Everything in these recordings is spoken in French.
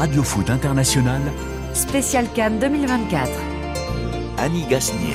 Radio Foot International. Spécial Cannes 2024. Annie Gasnier.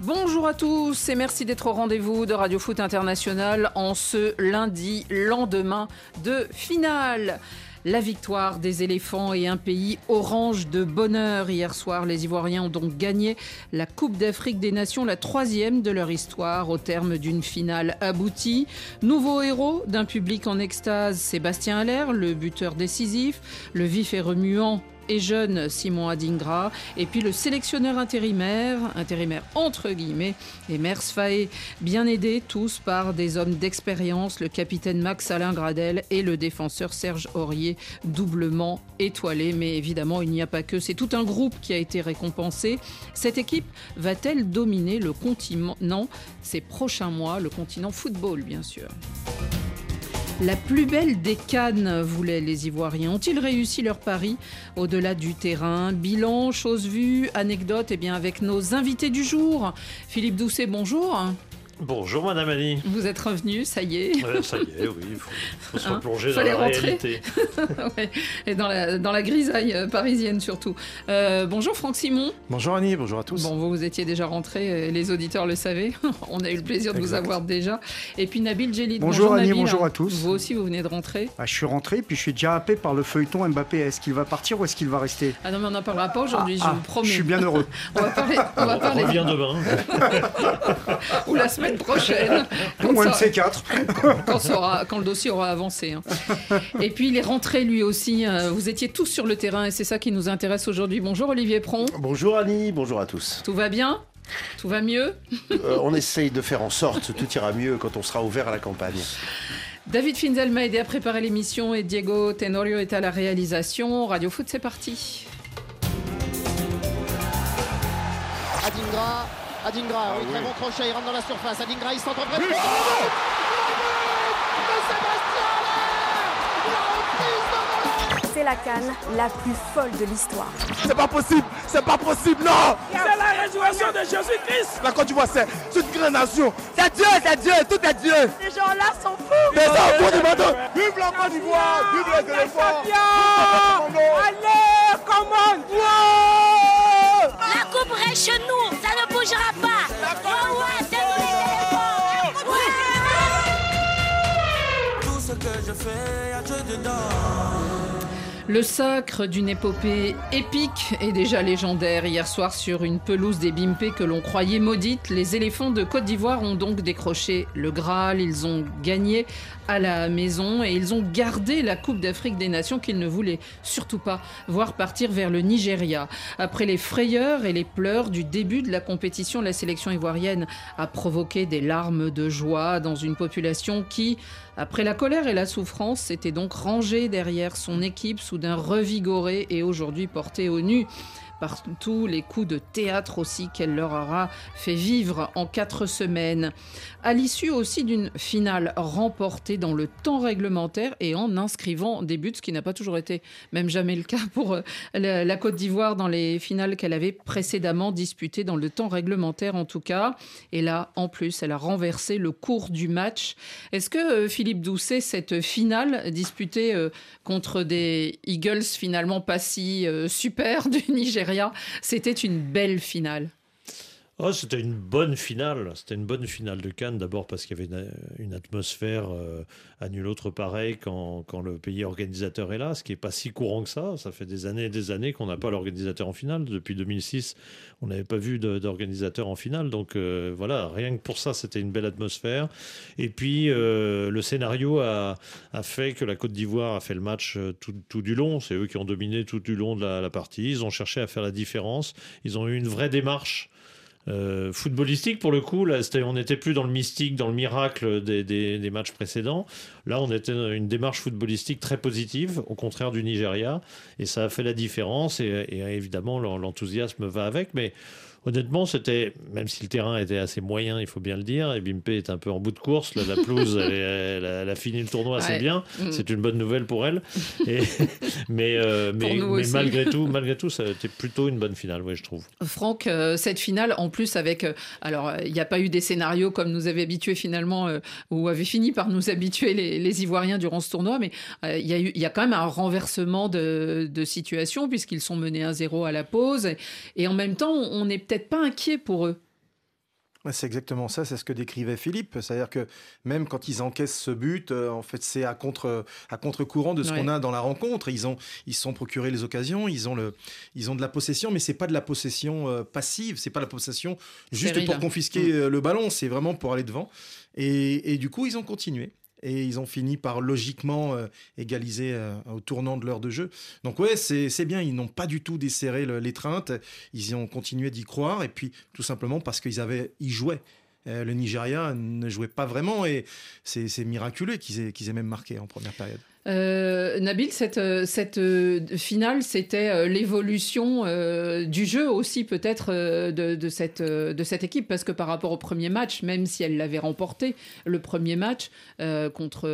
Bonjour à tous et merci d'être au rendez-vous de Radio Foot International en ce lundi, lendemain de finale. La victoire des éléphants et un pays orange de bonheur. Hier soir, les Ivoiriens ont donc gagné la Coupe d'Afrique des Nations, la troisième de leur histoire, au terme d'une finale aboutie. Nouveau héros d'un public en extase, Sébastien Allaire, le buteur décisif, le vif et remuant et jeune Simon Adingra, et puis le sélectionneur intérimaire, intérimaire entre guillemets, et Mers Faé, bien aidés tous par des hommes d'expérience, le capitaine Max Alain Gradel et le défenseur Serge Aurier, doublement étoilé. Mais évidemment, il n'y a pas que, c'est tout un groupe qui a été récompensé. Cette équipe va-t-elle dominer le continent ces prochains mois, le continent football bien sûr? La plus belle des cannes, voulaient les Ivoiriens. Ont-ils réussi leur pari au-delà du terrain? Bilan, chose vue, anecdote, eh bien avec nos invités du jour. Philippe Doucet, bonjour. Bonjour Madame Annie. Vous êtes revenu, ça y est. ça y est, oui, il faut, se hein replonger dans la réalité. Et dans la, dans la grisaille euh, parisienne surtout. Euh, bonjour Franck Simon. Bonjour Annie, bonjour à tous. Bon, vous, vous étiez déjà rentré, les auditeurs le savaient. On a eu le plaisir de vous avoir déjà. Et puis Nabil Djelid. Bonjour, bonjour Annie, bonjour à tous. Vous aussi, vous venez de rentrer ah, Je suis rentré, puis je suis déjà happé par le feuilleton Mbappé. Est-ce qu'il va partir ou est-ce qu'il va rester? Ah non, mais on n'en parlera pas aujourd'hui, ah, je vous promets. Je suis bien heureux. on va parler. On, va parler. on revient demain. ou la semaine prochaine. Quand, moins de ces quatre. Quand, quand, le dossier aura avancé. Hein. Et puis il est rentré lui aussi. Euh, vous étiez tous sur le terrain et c'est ça qui nous intéresse aujourd'hui. Bonjour Olivier Pron. Bonjour Annie, bonjour à tous. Tout va bien? Tout va mieux? Euh, On essaye de faire en sorte que tout ira mieux quand on sera ouvert à la campagne. David Finzel m'a aidé à préparer l'émission et Diego Tenorio est à la réalisation. Radio Foot, c'est parti. Adingra, Adingra, ah oui, très bon crochet, il rentre dans la surface. Adingra, il s'entreprise. C'est la canne la plus folle de l'histoire. C'est pas possible, c'est pas possible, non C'est la résurrection de Jésus-Christ La Côte d'Ivoire, c'est une grande nation. C'est Dieu, c'est Dieu, tout est Dieu. Ces gens-là sont fous. Mais ça, du monde. Vive la Côte d'Ivoire, vive les éléphants. Allez, commande La coupe reste chez nous, ça ne bougera pas. Les Tout ce que je fais, à Dieu dedans. Le sacre d'une épopée épique et déjà légendaire. Hier soir, sur une pelouse des Bimpé que l'on croyait maudite, les éléphants de Côte d'Ivoire ont donc décroché le Graal. Ils ont gagné à la maison et ils ont gardé la Coupe d'Afrique des Nations qu'ils ne voulaient surtout pas voir partir vers le Nigeria. Après les frayeurs et les pleurs du début de la compétition, la sélection ivoirienne a provoqué des larmes de joie dans une population qui, après la colère et la souffrance, s'était donc rangée derrière son équipe soudain revigorée et aujourd'hui portée au nu par tous les coups de théâtre aussi qu'elle leur aura fait vivre en quatre semaines. À l'issue aussi d'une finale remportée dans le temps réglementaire et en inscrivant des buts, ce qui n'a pas toujours été, même jamais le cas pour euh, la Côte d'Ivoire dans les finales qu'elle avait précédemment disputées dans le temps réglementaire en tout cas. Et là, en plus, elle a renversé le cours du match. Est-ce que euh, Philippe Doucet, cette finale disputée euh, contre des Eagles finalement pas si super du Nigeria, c'était une belle finale. Oh, c'était une bonne finale. C'était une bonne finale de Cannes, d'abord parce qu'il y avait une, atmosphère euh, à nul autre pareil quand, quand, le pays organisateur est là, ce qui n'est pas si courant que ça. Ça fait des années et des années qu'on n'a pas l'organisateur en finale. Depuis 2006, on n'avait pas vu d'organisateur en finale. Donc euh, voilà, rien que pour ça, c'était une belle atmosphère. Et puis, euh, le scénario a, fait que la Côte d'Ivoire a fait le match tout, tout du long. C'est eux qui ont dominé tout du long de la partie. Ils ont cherché à faire la différence. Ils ont eu une vraie démarche euh, footballistique pour le coup. Là, on n'était plus dans le mystique, dans le miracle des, matchs précédents. Là, on était dans une démarche footballistique très positive, au contraire du Nigeria, et ça a fait la différence. Et, évidemment, l'enthousiasme va avec, mais Honnêtement, c'était, même si le terrain était assez moyen, il faut bien le dire, et Bimpe est un peu en bout de course, là, la pelouse, elle, est- elle a, elle a fini le tournoi, Ouais. bien, Mm. c'est une bonne nouvelle pour elle. Et- mais euh, mais, mais malgré tout, malgré tout, ça a été plutôt une bonne finale, oui, je trouve. Franck, euh, cette finale, en plus avec, euh, alors il n'y a pas eu des scénarios comme nous avait habitués finalement, ou avait fini par nous habituer les, les Ivoiriens durant ce tournoi, mais il y, a eu- il y a quand même un renversement de, de situation puisqu'ils sont menés 1-0 à la pause, et, et en même temps, on n'est peut-être pas inquiet pour eux. C'est exactement ça, c'est ce que décrivait Philippe. C'est-à-dire que même quand ils encaissent ce but, euh, en fait, c'est à contre à contre-courant de ce Ouais. qu'on a dans la rencontre. Ils ont ils se sont procurés les occasions, ils ont le ils ont de la possession, mais c'est pas de la possession euh, passive, c'est pas la possession juste Stérile. pour confisquer Mm. euh, le ballon, c'est vraiment pour aller devant. Et, et du coup, ils ont continué. Et ils ont fini par logiquement euh, égaliser euh, au tournant de l'heure de jeu. Donc ouais, c'est bien, ils n'ont pas du tout desserré l'étreinte, ils ont continué d'y croire, et puis tout simplement parce qu'ils avaient, ils jouaient. Euh, le Nigeria ne jouait pas vraiment, et c'est miraculeux qu'ils aient, aient même marqué en première période. Euh, Nabil, cette, euh, cette euh, finale, c'était l'évolution euh, du jeu aussi peut-être de, de cette, de cette équipe, parce que par rapport au premier match, même si elle l'avait remporté, le premier match euh, contre,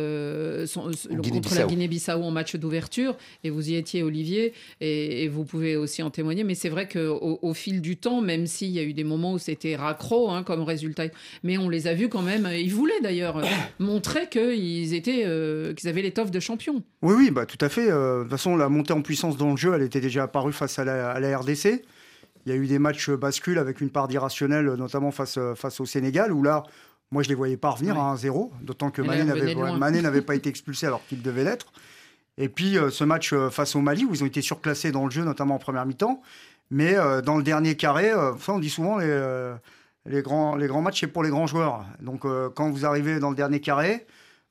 son- le- contre la Guinée-Bissau. En match d'ouverture, et vous y étiez Olivier, et, et vous pouvez aussi en témoigner, mais c'est vrai qu'au au fil du temps, même s'il y a eu des moments où c'était raccro hein, comme résultat, mais on les a vus quand même, ils voulaient d'ailleurs montrer qu'ils étaient, qu'ils avaient l'étoffe de champion. Oui, oui, bah, tout à fait. Euh, de toute façon, la montée en puissance dans le jeu, elle était déjà apparue face à la, à la RDC. Il y a eu des matchs bascules avec une part d'irrationnel, notamment face, euh, face au Sénégal, où là, moi, je les voyais pas revenir Ouais. à 1-0, d'autant que Mané n'avait pas été expulsé alors qu'il devait l'être. Et puis, euh, ce match euh, face au Mali, où ils ont été surclassés dans le jeu, notamment en première mi-temps. Mais euh, dans le dernier carré, euh, ça, on dit souvent, les, euh, les, grands, les grands matchs, c'est pour les grands joueurs. Donc, euh, quand vous arrivez dans le dernier carré,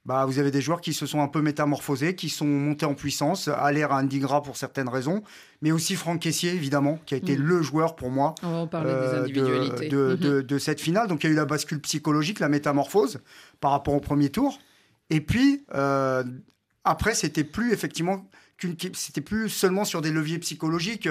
bah, vous avez des joueurs qui se sont un peu métamorphosés, qui sont montés en puissance, à l'ère à Indigra pour certaines raisons, mais aussi Franck Caissier, évidemment, qui a été Mm. le joueur pour moi On va euh, des de- individualités. de, Mhm. de- de cette finale. Donc il y a eu la bascule psychologique, la métamorphose par rapport au premier tour. Et puis, euh, après, c'était plus effectivement. qu'une- C'était plus seulement sur des leviers psychologiques.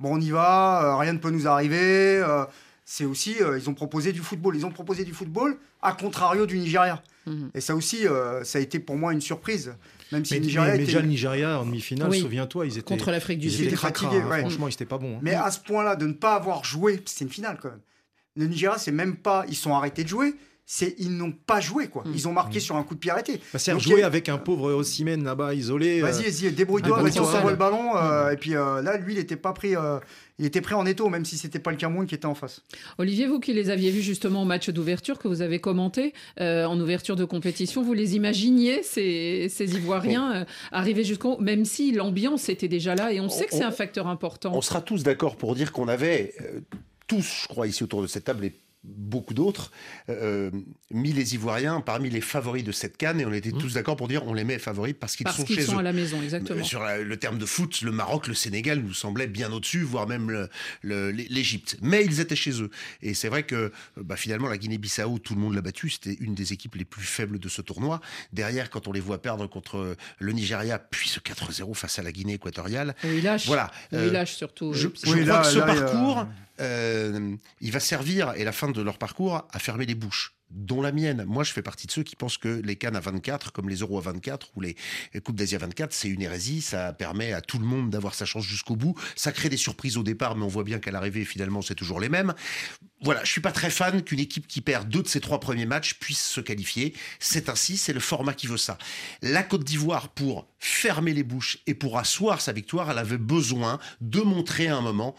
Bon, on y va, euh, rien ne peut nous arriver. euh, c'est aussi, euh, ils ont proposé du football. Ils ont proposé du football à contrario du Nigeria. Mhm. Et ça aussi, euh, ça a été pour moi une surprise. Même si Mais, le Nigeria mais- mais était- déjà le Nigeria en demi-finale, Oui. souviens-toi, ils étaient Contre l'Afrique du Sud. Ils étaient cracra, fatigués, hein, ouais. Franchement, ils étaient pas bons. hein. Mais à ce point-là, de ne pas avoir joué, c'était une finale quand même. Le Nigeria, c'est même pas. Ils sont arrêtés de jouer, c'est ils n'ont pas joué quoi. Mm. Ils ont marqué sur un coup de pied arrêté. Bah, c'est jouer a- avec un pauvre Ossimène là-bas isolé. euh, Vas-y, vas-y, débrouille-toi, un vas-y, on s'envoie le ballon. euh, Et puis euh, là, lui, il était pas pris. euh, il était pris en étau, même si c'était pas le Cameroun qui était en face. Olivier, vous qui les aviez vus justement au match d'ouverture que vous avez commenté euh, en ouverture de compétition, vous les imaginiez ces, ces Ivoiriens euh, arriver jusqu'au même si l'ambiance était déjà là et on sait que c'est On- un facteur important. On sera tous d'accord pour dire qu'on avait, euh, tous, je crois, ici autour de cette table et beaucoup d'autres, euh, mis les Ivoiriens parmi les favoris de cette canne et on était tous d'accord pour dire on les met favoris parce qu'ils Parce sont qu'ils chez sont eux. à la maison, exactement. Euh, Sur la- le terme de foot, le Maroc, le Sénégal nous semblaient bien au-dessus, voire même le- le- l'Égypte. Mais ils étaient chez eux. Et c'est vrai que euh, bah, finalement, la Guinée-Bissau, tout le monde l'a battu. C'était une des équipes les plus faibles de ce tournoi. Derrière, quand on les voit perdre contre le Nigeria, puis ce 4-0 face à la Guinée équatoriale. Où il lâche. Voilà. Euh, il lâche surtout. je, je Oui, crois là- que ce là, a- parcours, euh, il va servir, et la fin de leur parcours, à fermer les bouches dont la mienne. Moi, je fais partie de ceux qui pensent que les Cannes à 24, comme les Euros à 24 ou les Coupes d'Asie à 24, c'est une hérésie. Ça permet à tout le monde d'avoir sa chance jusqu'au bout. Ça crée des surprises au départ, mais on voit bien qu'à l'arrivée, finalement, c'est toujours les mêmes. Voilà, je suis pas très fan qu'une équipe qui perd deux de ses trois premiers matchs puisse se qualifier. C'est ainsi, c'est le format qui veut ça. La Côte d'Ivoire, pour fermer les bouches et pour asseoir sa victoire, elle avait besoin de montrer à un moment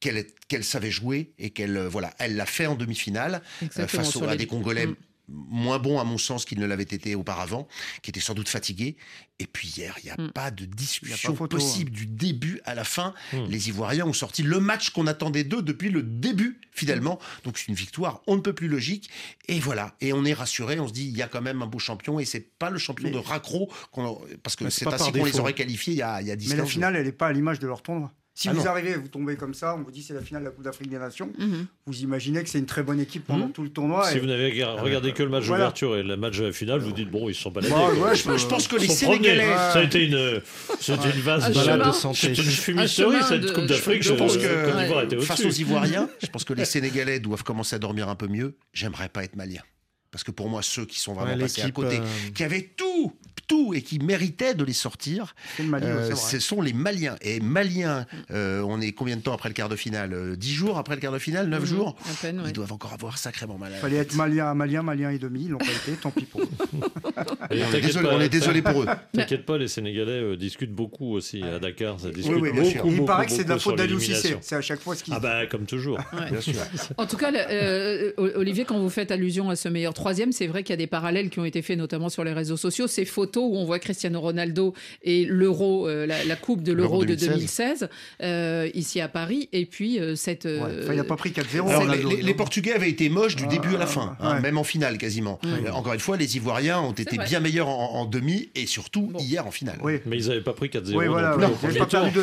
qu'elle savait jouer et qu'elle euh, voilà, elle l'a fait en demi-finale euh, face au- sur à des Congolais Mm. moins bons à mon sens qu'ils ne l'avaient été auparavant, qui étaient sans doute fatigués. Et puis hier, il n'y a Mm. pas de discussion photo, possible du début à la fin. Mm. Les Ivoiriens ont sorti le match qu'on attendait d'eux depuis le début finalement. Donc c'est une victoire on ne peut plus logique. Et voilà, et on est rassuré, on se dit il y a quand même un beau champion et c'est pas le champion Mais- de raccro parce que c'est ainsi qu'on les aurait qualifiés il y a, il y a 10 Mais la 15 jours. finale, elle n'est pas à l'image de leur tournoi. Si Ah vous non. arrivez, vous tombez comme ça, on vous dit c'est la finale de la Coupe d'Afrique des Nations, Mhm. vous imaginez que c'est une très bonne équipe pendant Mhm. tout le tournoi. Si et- vous n'avez regardé que le match Voilà. d'ouverture et le match finale, vous dites bon, ils sont baladés. Bah, ouais, je, je pense que les promenés. Sénégalais. Ça a été une, c'était une vase Un de, santé. C'était une Un fumisterie cette de- Coupe d'Afrique. je Je pense que face aux. Ivoiriens, je pense que les Sénégalais doivent commencer à dormir un peu mieux. J'aimerais pas être malien. Parce que pour moi, ceux qui sont vraiment Ouais, passés à côté, euh, qui avaient tout, tout et qui méritaient de les sortir, Mali, euh, ce sont les Maliens. Et Maliens, euh, on est combien de temps après le quart de finale Euh, Dix jours après le quart de finale Neuf Mhm. jours À peine, ouais. Ils doivent encore avoir sacrément mal. à Il la fallait être malien, malien, malien et demi, ils l'ont pas été, tant pis pour eux. Et On est désolé, pas, on est désolé pour eux. T'inquiète pas, les Sénégalais euh, discutent beaucoup aussi à Dakar. Ça discute oui, bien beaucoup, sûr. beaucoup, Il paraît que c'est de la faute d'Aliou Cissé, c'est à chaque fois ce qu'il Ah bah comme toujours. Ouais. Bien sûr. En tout cas, euh, Olivier, quand vous faites allusion à ce meilleur troisième, c'est vrai qu'il y a des parallèles qui ont été faits notamment sur les réseaux sociaux. Ces photos où on voit Cristiano Ronaldo et l'Euro, euh, la, la Coupe de l'Euro de 2016. 2016, euh, ici à Paris, et puis euh, cette. Ouais. Enfin, il n'a pas pris 4-0. Alors, les, Portugais avaient été moches du Ah, début à la fin, hein, ouais. même en finale quasiment. Encore une fois, les Ivoiriens ont été vrai. bien meilleurs en, en demi et surtout Bon. hier en finale. Oui. Mais ils n'avaient pas pris 4-0. Oui, voilà, non ouais. plus au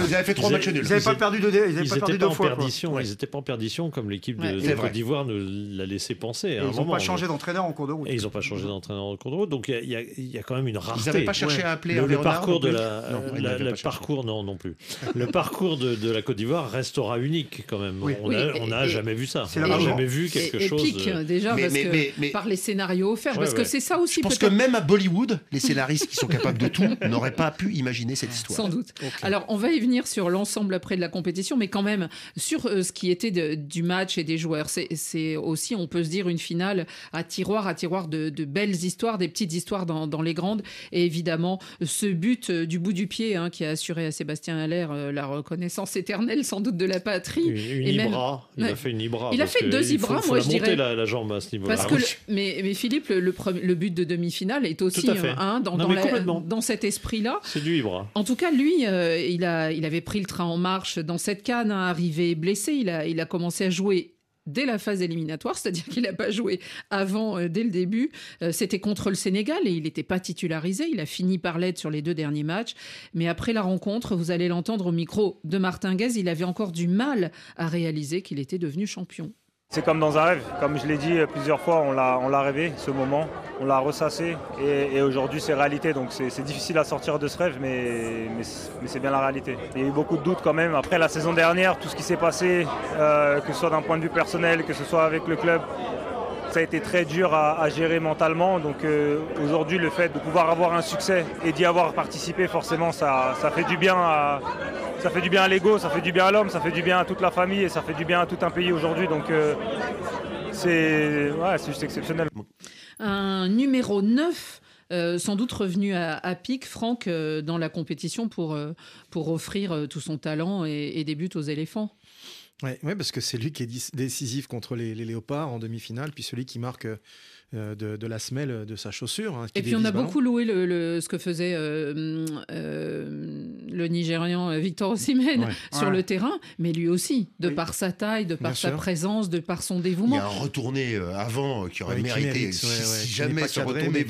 Ils avaient fait trois Ils matchs avaient- nuls. Ils n'avaient pas perdu deux en fois. Ils n'étaient pas en perdition comme l'équipe de. Côte d'Ivoire nous l'a laissé penser. Ils n'ont pas changé d'entraîneur en cours de route. Ils n'ont pas changé d'entraîneur en cours de route. Donc il y a- a quand même une rareté. Ils n'avaient pas cherché Ouais. à appeler le, le parcours de la, Non, la- parcours non non plus. le parcours de, de la Côte d'Ivoire restera unique quand même. Oui. On n'a jamais vu ça. On n'a jamais vu quelque et- chose. épique euh, déjà Mais- parce mais- que mais- mais- par les scénarios offerts Ouais, parce que c'est ça aussi Je pense que même à Bollywood, les scénaristes qui sont capables de tout n'auraient pas pu imaginer cette histoire. Sans doute. Alors, on va y venir sur l'ensemble après de la compétition, mais quand même sur euh, ce qui était de- du match et des joueurs. C'est- C'est aussi, on peut se dire, une finale à tiroir, à tiroir de, de belles histoires, des petites histoires dans, dans les Et évidemment, ce but euh, du bout du pied hein, qui a assuré à Sébastien Haller euh, la reconnaissance éternelle, sans doute, de la patrie. Une, une Et même- Ibra, il Ouais. a fait une Ibra. Il a fait deux il Ibra, moi, je dirais. la, la jambe à ce niveau-là. Parce Ah que, oui. le- mais, mais Philippe, le, but de demi-finale est aussi hein, dans, Non, dans mais la- complètement. dans cet esprit-là. C'est du Ibra. En tout cas, lui, euh, il, a, il avait pris le train en marche dans cette canne, hein, arrivé blessé. Il a, il a commencé à jouer dès la phase éliminatoire, c'est-à-dire qu'il n'a pas joué avant, euh, dès le début. Euh, C'était contre le Sénégal et il n'était pas titularisé. Il a fini par l'être sur les deux derniers matchs. Mais après la rencontre, vous allez l'entendre au micro de Martin Guez, il avait encore du mal à réaliser qu'il était devenu champion. C'est comme dans un rêve, comme je l'ai dit plusieurs fois, on l'a, rêvé ce moment, on l'a ressassé et, aujourd'hui c'est réalité. Donc c'est, difficile à sortir de ce rêve, mais, mais, c'est- mais c'est bien la réalité. Il y a eu beaucoup de doutes quand même. Après la saison dernière, tout ce qui s'est passé, euh, que ce soit d'un point de vue personnel, que ce soit avec le club, ça a été très dur à, gérer mentalement. Donc euh, aujourd'hui, le fait de pouvoir avoir un succès et d'y avoir participé, forcément, ça, fait du bien à, ça fait du bien à l'ego, ça fait du bien à l'homme, ça fait du bien à toute la famille et ça fait du bien à tout un pays aujourd'hui. Donc euh, c'est juste exceptionnel. un numéro 9, euh, sans doute revenu à, pic, Franck, dans la compétition pour, pour offrir tout son talent et, et des buts aux éléphants. Ouais, ouais, parce que c'est lui qui est décisif contre les, les léopards en demi-finale, puis celui qui marque euh, de, de la semelle de sa chaussure. hein, qui Et puis on a beaucoup loué le, le- ce que faisait euh, euh, le Nigérian euh, Victor Osimhen Ouais. sur Ouais. le terrain, mais lui aussi, de par sa taille, de par Bien sa sûr. présence, de par son Il y dévouement. a un retourné euh, avant euh, qui aurait Ouais, qui mérité. mérite, si ouais, ouais, si qui n'est jamais ce retourné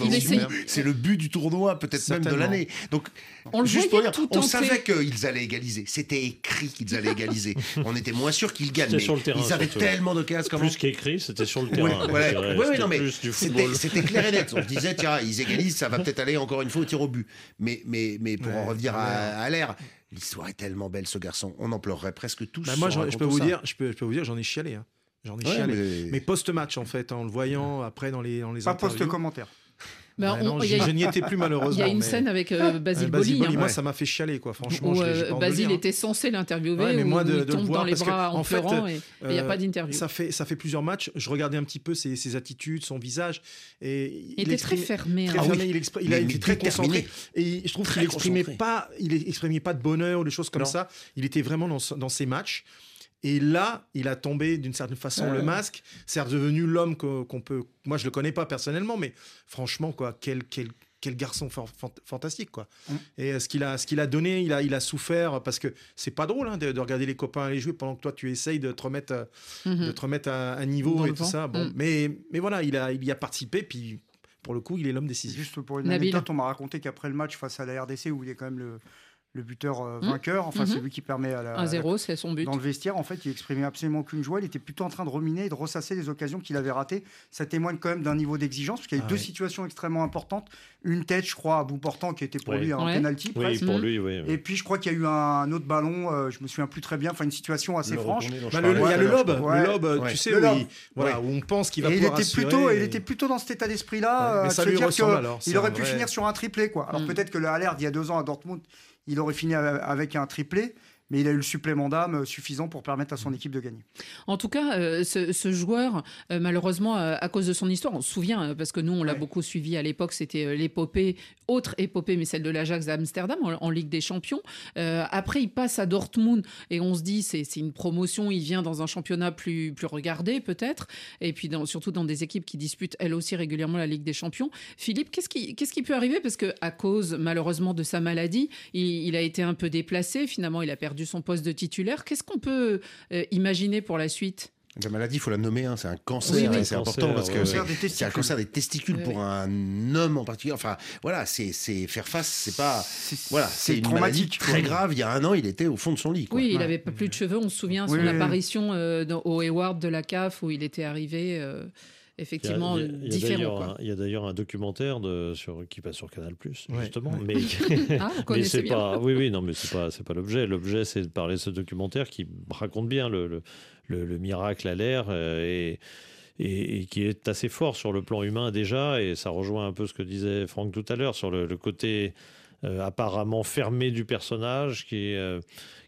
c'est le but du tournoi, peut-être même de l'année. Donc, On le juste pour dire, tout on savait qu'ils allaient égaliser. C'était écrit qu'ils allaient égaliser. on était moins sûr qu'ils gagnent. C'était mais sur le terrain, ils avaient tellement d'occasions. Comment Plus qu'écrit, c'était sur le terrain. ouais, non, mais c'était football. c'était clair et net. On se disait, tiens, ils égalisent, ça va peut-être aller encore une fois au tir au but. Mais, mais, mais pour en revenir à, à à l'air, l'histoire est tellement belle, ce garçon. On en pleurerait presque tous. Bah, moi, je peux vous ça. dire, je peux, je peux vous dire, j'en ai chialé. hein. J'en ai Ouais, chialé. mais- Mais, post-match, en fait, en le voyant après dans les, dans les Pas interviews. post-commentaire. On- non, il y a- je n'y étais plus malheureusement. Il y a une mais- scène avec euh, Basile Euh, Boli. hein, moi, ouais. ça m'a fait chialer, quoi. Franchement, où euh, de Basile hein. était censé l'interviewer, Ouais, mais où moi, de- il de le tombe voir, dans les bras en, en fait, pleurant et et il n'y a Euh, pas d'interview. Ça fait, ça fait plusieurs matchs. Je regardais un petit peu ses, ses attitudes, son visage. Et Il était très fermé. Très hein. Ah fermé, oui. il, expr- il Mais- a été très concentré. Et je trouve qu'il exprimait concentré. pas, il exprimait pas de bonheur ou des choses comme ça. Il était vraiment dans, dans ses matchs. Et là, il a tombé d'une certaine façon le masque. C'est redevenu l'homme qu'on peut. Moi, je le connais pas personnellement, mais franchement, quoi, quel, quel, quel garçon fan- fan- fantastique, quoi. Mm. Et euh, ce qu'il a, ce qu'il a donné, il a, il a souffert parce que c'est pas drôle hein, de, de regarder les copains aller jouer pendant que toi tu essayes de te remettre, euh, de te remettre à, à niveau Dans et tout vent. ça. Bon, Mm. mais, mais voilà, il a, il y a participé. Puis pour le coup, il est l'homme décisif. Juste pour une Nabil. anecdote, on m'a raconté qu'après le match face à la RDC, où il est quand même le, le buteur euh, Mmh. vainqueur. Enfin, Mhm. c'est lui qui permet à la. 1-0, c'est son but. Dans le vestiaire, en fait, il exprimait absolument aucune joie. Il était plutôt en train de ruminer et de ressasser les occasions qu'il avait ratées. Ça témoigne quand même d'un niveau d'exigence, parce qu'il y a eu Ah deux oui. situations extrêmement importantes. Une tête, je crois, à bout portant, qui était pour Oui. lui un Ouais. penalty Oui, presque. pour lui, oui. oui. Et puis, je crois qu'il y a eu un autre ballon, euh, je me souviens plus très bien, enfin, une situation assez Le franche. Bah, le- il y a le tout à l'heure, lob, je crois. le lob, Ouais. tu sais, Le où, lob. il, voilà, où on pense qu'il va Et il pouvoir était, assurer, plutôt, il était plutôt dans cet état d'esprit-là, Ouais, euh, il aurait pu finir sur un triplé. Quoi. Alors Mm. peut-être que le Haller, il y a deux ans à Dortmund, il aurait fini avec un triplé, mais il a eu le supplément d'âme euh, suffisant pour permettre à son équipe de gagner. En tout cas, euh, ce, ce joueur, euh, malheureusement, euh, à cause de son histoire, on se souvient, parce que nous, on l'a Ouais. beaucoup suivi à l'époque, c'était l'épopée, autre épopée, mais celle de l'Ajax d'Amsterdam en, en Ligue des Champions. Après, il passe à Dortmund et on se dit, c'est c'est une promotion, il vient dans un championnat plus, plus regardé, peut-être, et puis dans- surtout dans des équipes qui disputent elles aussi régulièrement la Ligue des Champions. Philippe, qu'est-ce qui, qu'est-ce qui peut arriver? Parce que à cause, malheureusement, de sa maladie, il, il a été un peu déplacé, finalement, il a perdu son poste de titulaire. Qu'est-ce qu'on peut euh, imaginer pour la suite? La maladie, il faut la nommer, hein, c'est un cancer, Oui, oui. et c'est Cancer, important parce que ouais, c'est ouais. Un cancer des testicules Oui, pour un homme en particulier. Enfin, voilà, c'est faire face, c'est pas. Voilà, c'est une maladie très grave. Il y a un an, il était au fond de son lit. quoi. Oui, il Ouais. avait pas plus de cheveux. On se souvient Oui, son apparition euh, dans- au Hayward de la CAF où il était arrivé. euh, effectivement Il y a- il y a- il y a différent. d'ailleurs quoi. un- Il y a d'ailleurs un documentaire de, sur, qui passe sur Canal Ouais. justement. Ouais. Mais, Ah, mais c'est pas. Oui, oui, non, mais c'est pas, c'est pas l'objet. L'objet, c'est de parler de ce documentaire qui raconte bien le, le, le- le miracle à l'air euh, et, et, et qui est assez fort sur le plan humain déjà. Et ça rejoint un peu ce que disait Franck tout à l'heure sur le, le côté euh, apparemment fermé du personnage qui euh,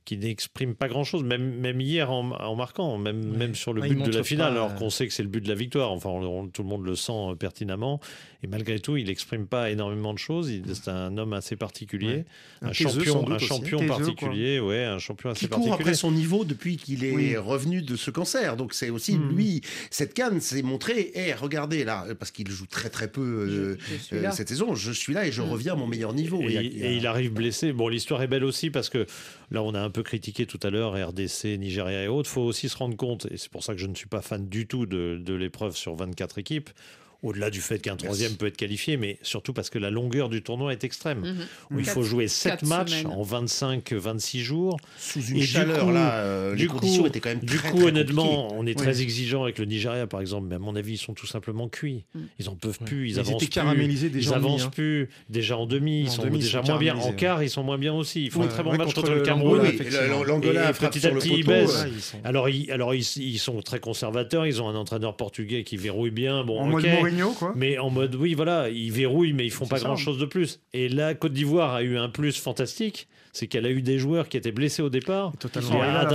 qui n'exprime pas grand-chose, même, même hier en, en marquant, même, Ouais. même sur le but de la finale, pas, alors qu'on sait que c'est le but de la victoire. Enfin, on- on- tout le monde le sent euh, pertinemment. Et malgré tout, il n'exprime pas énormément de choses. C'est un homme assez particulier, Ouais. un, champion, un aussi. champion Taiseux, quoi. particulier, ouais, un champion assez qui court particulier. après son niveau depuis qu'il est Oui. revenu de ce cancer. Donc c'est aussi Mhm. lui, cette canne, c'est montré, hé, regardez là, parce qu'il joue très très peu euh, Je- je suis euh, cette saison, je suis là et je Mhm. reviens à mon meilleur niveau. Et, Il a- et arrive blessé. Bon, l'histoire est belle aussi parce que là, on a un peu critiqué tout à l'heure RDC, Nigeria et autres. Il faut aussi se rendre compte, et c'est pour ça que je ne suis pas fan du tout de, de l'épreuve sur 24 équipes, au-delà du fait qu'un troisième peut être qualifié, mais surtout parce que la longueur du tournoi est extrême. Mhm. Où il faut jouer 7 quatre matchs semaines. en 25-26 jours. sous une Et chaleur coup- là, euh, les du conditions coup- étaient quand même Du très, coup, très honnêtement, on est très Oui. exigeant avec le Nigeria, par exemple, mais à mon avis, ils sont tout simplement cuits. Mm. Ils en peuvent plus, ils, Ils avancent étaient caramélisés plus, déjà ils en demi, avancent hein. plus. Déjà en demi, ils sont demi, ils déjà sont moins bien. En quart, ils sont moins bien aussi. Ils font Ouais, un très bon ouais, match contre le Cameroun. l'Angola, petit à petit, ils baissent. Alors, ils, alors ils, ils sont très conservateurs. Ils ont un entraîneur portugais qui verrouille bien. Bon, ok. Mode Mourinho, quoi. Mais en mode, oui, voilà, ils verrouillent, mais ils font pas ça. grand chose de plus. Et là, Côte d'Ivoire a eu un plus fantastique, c'est qu'elle a eu des joueurs qui étaient blessés au départ. Totalement. La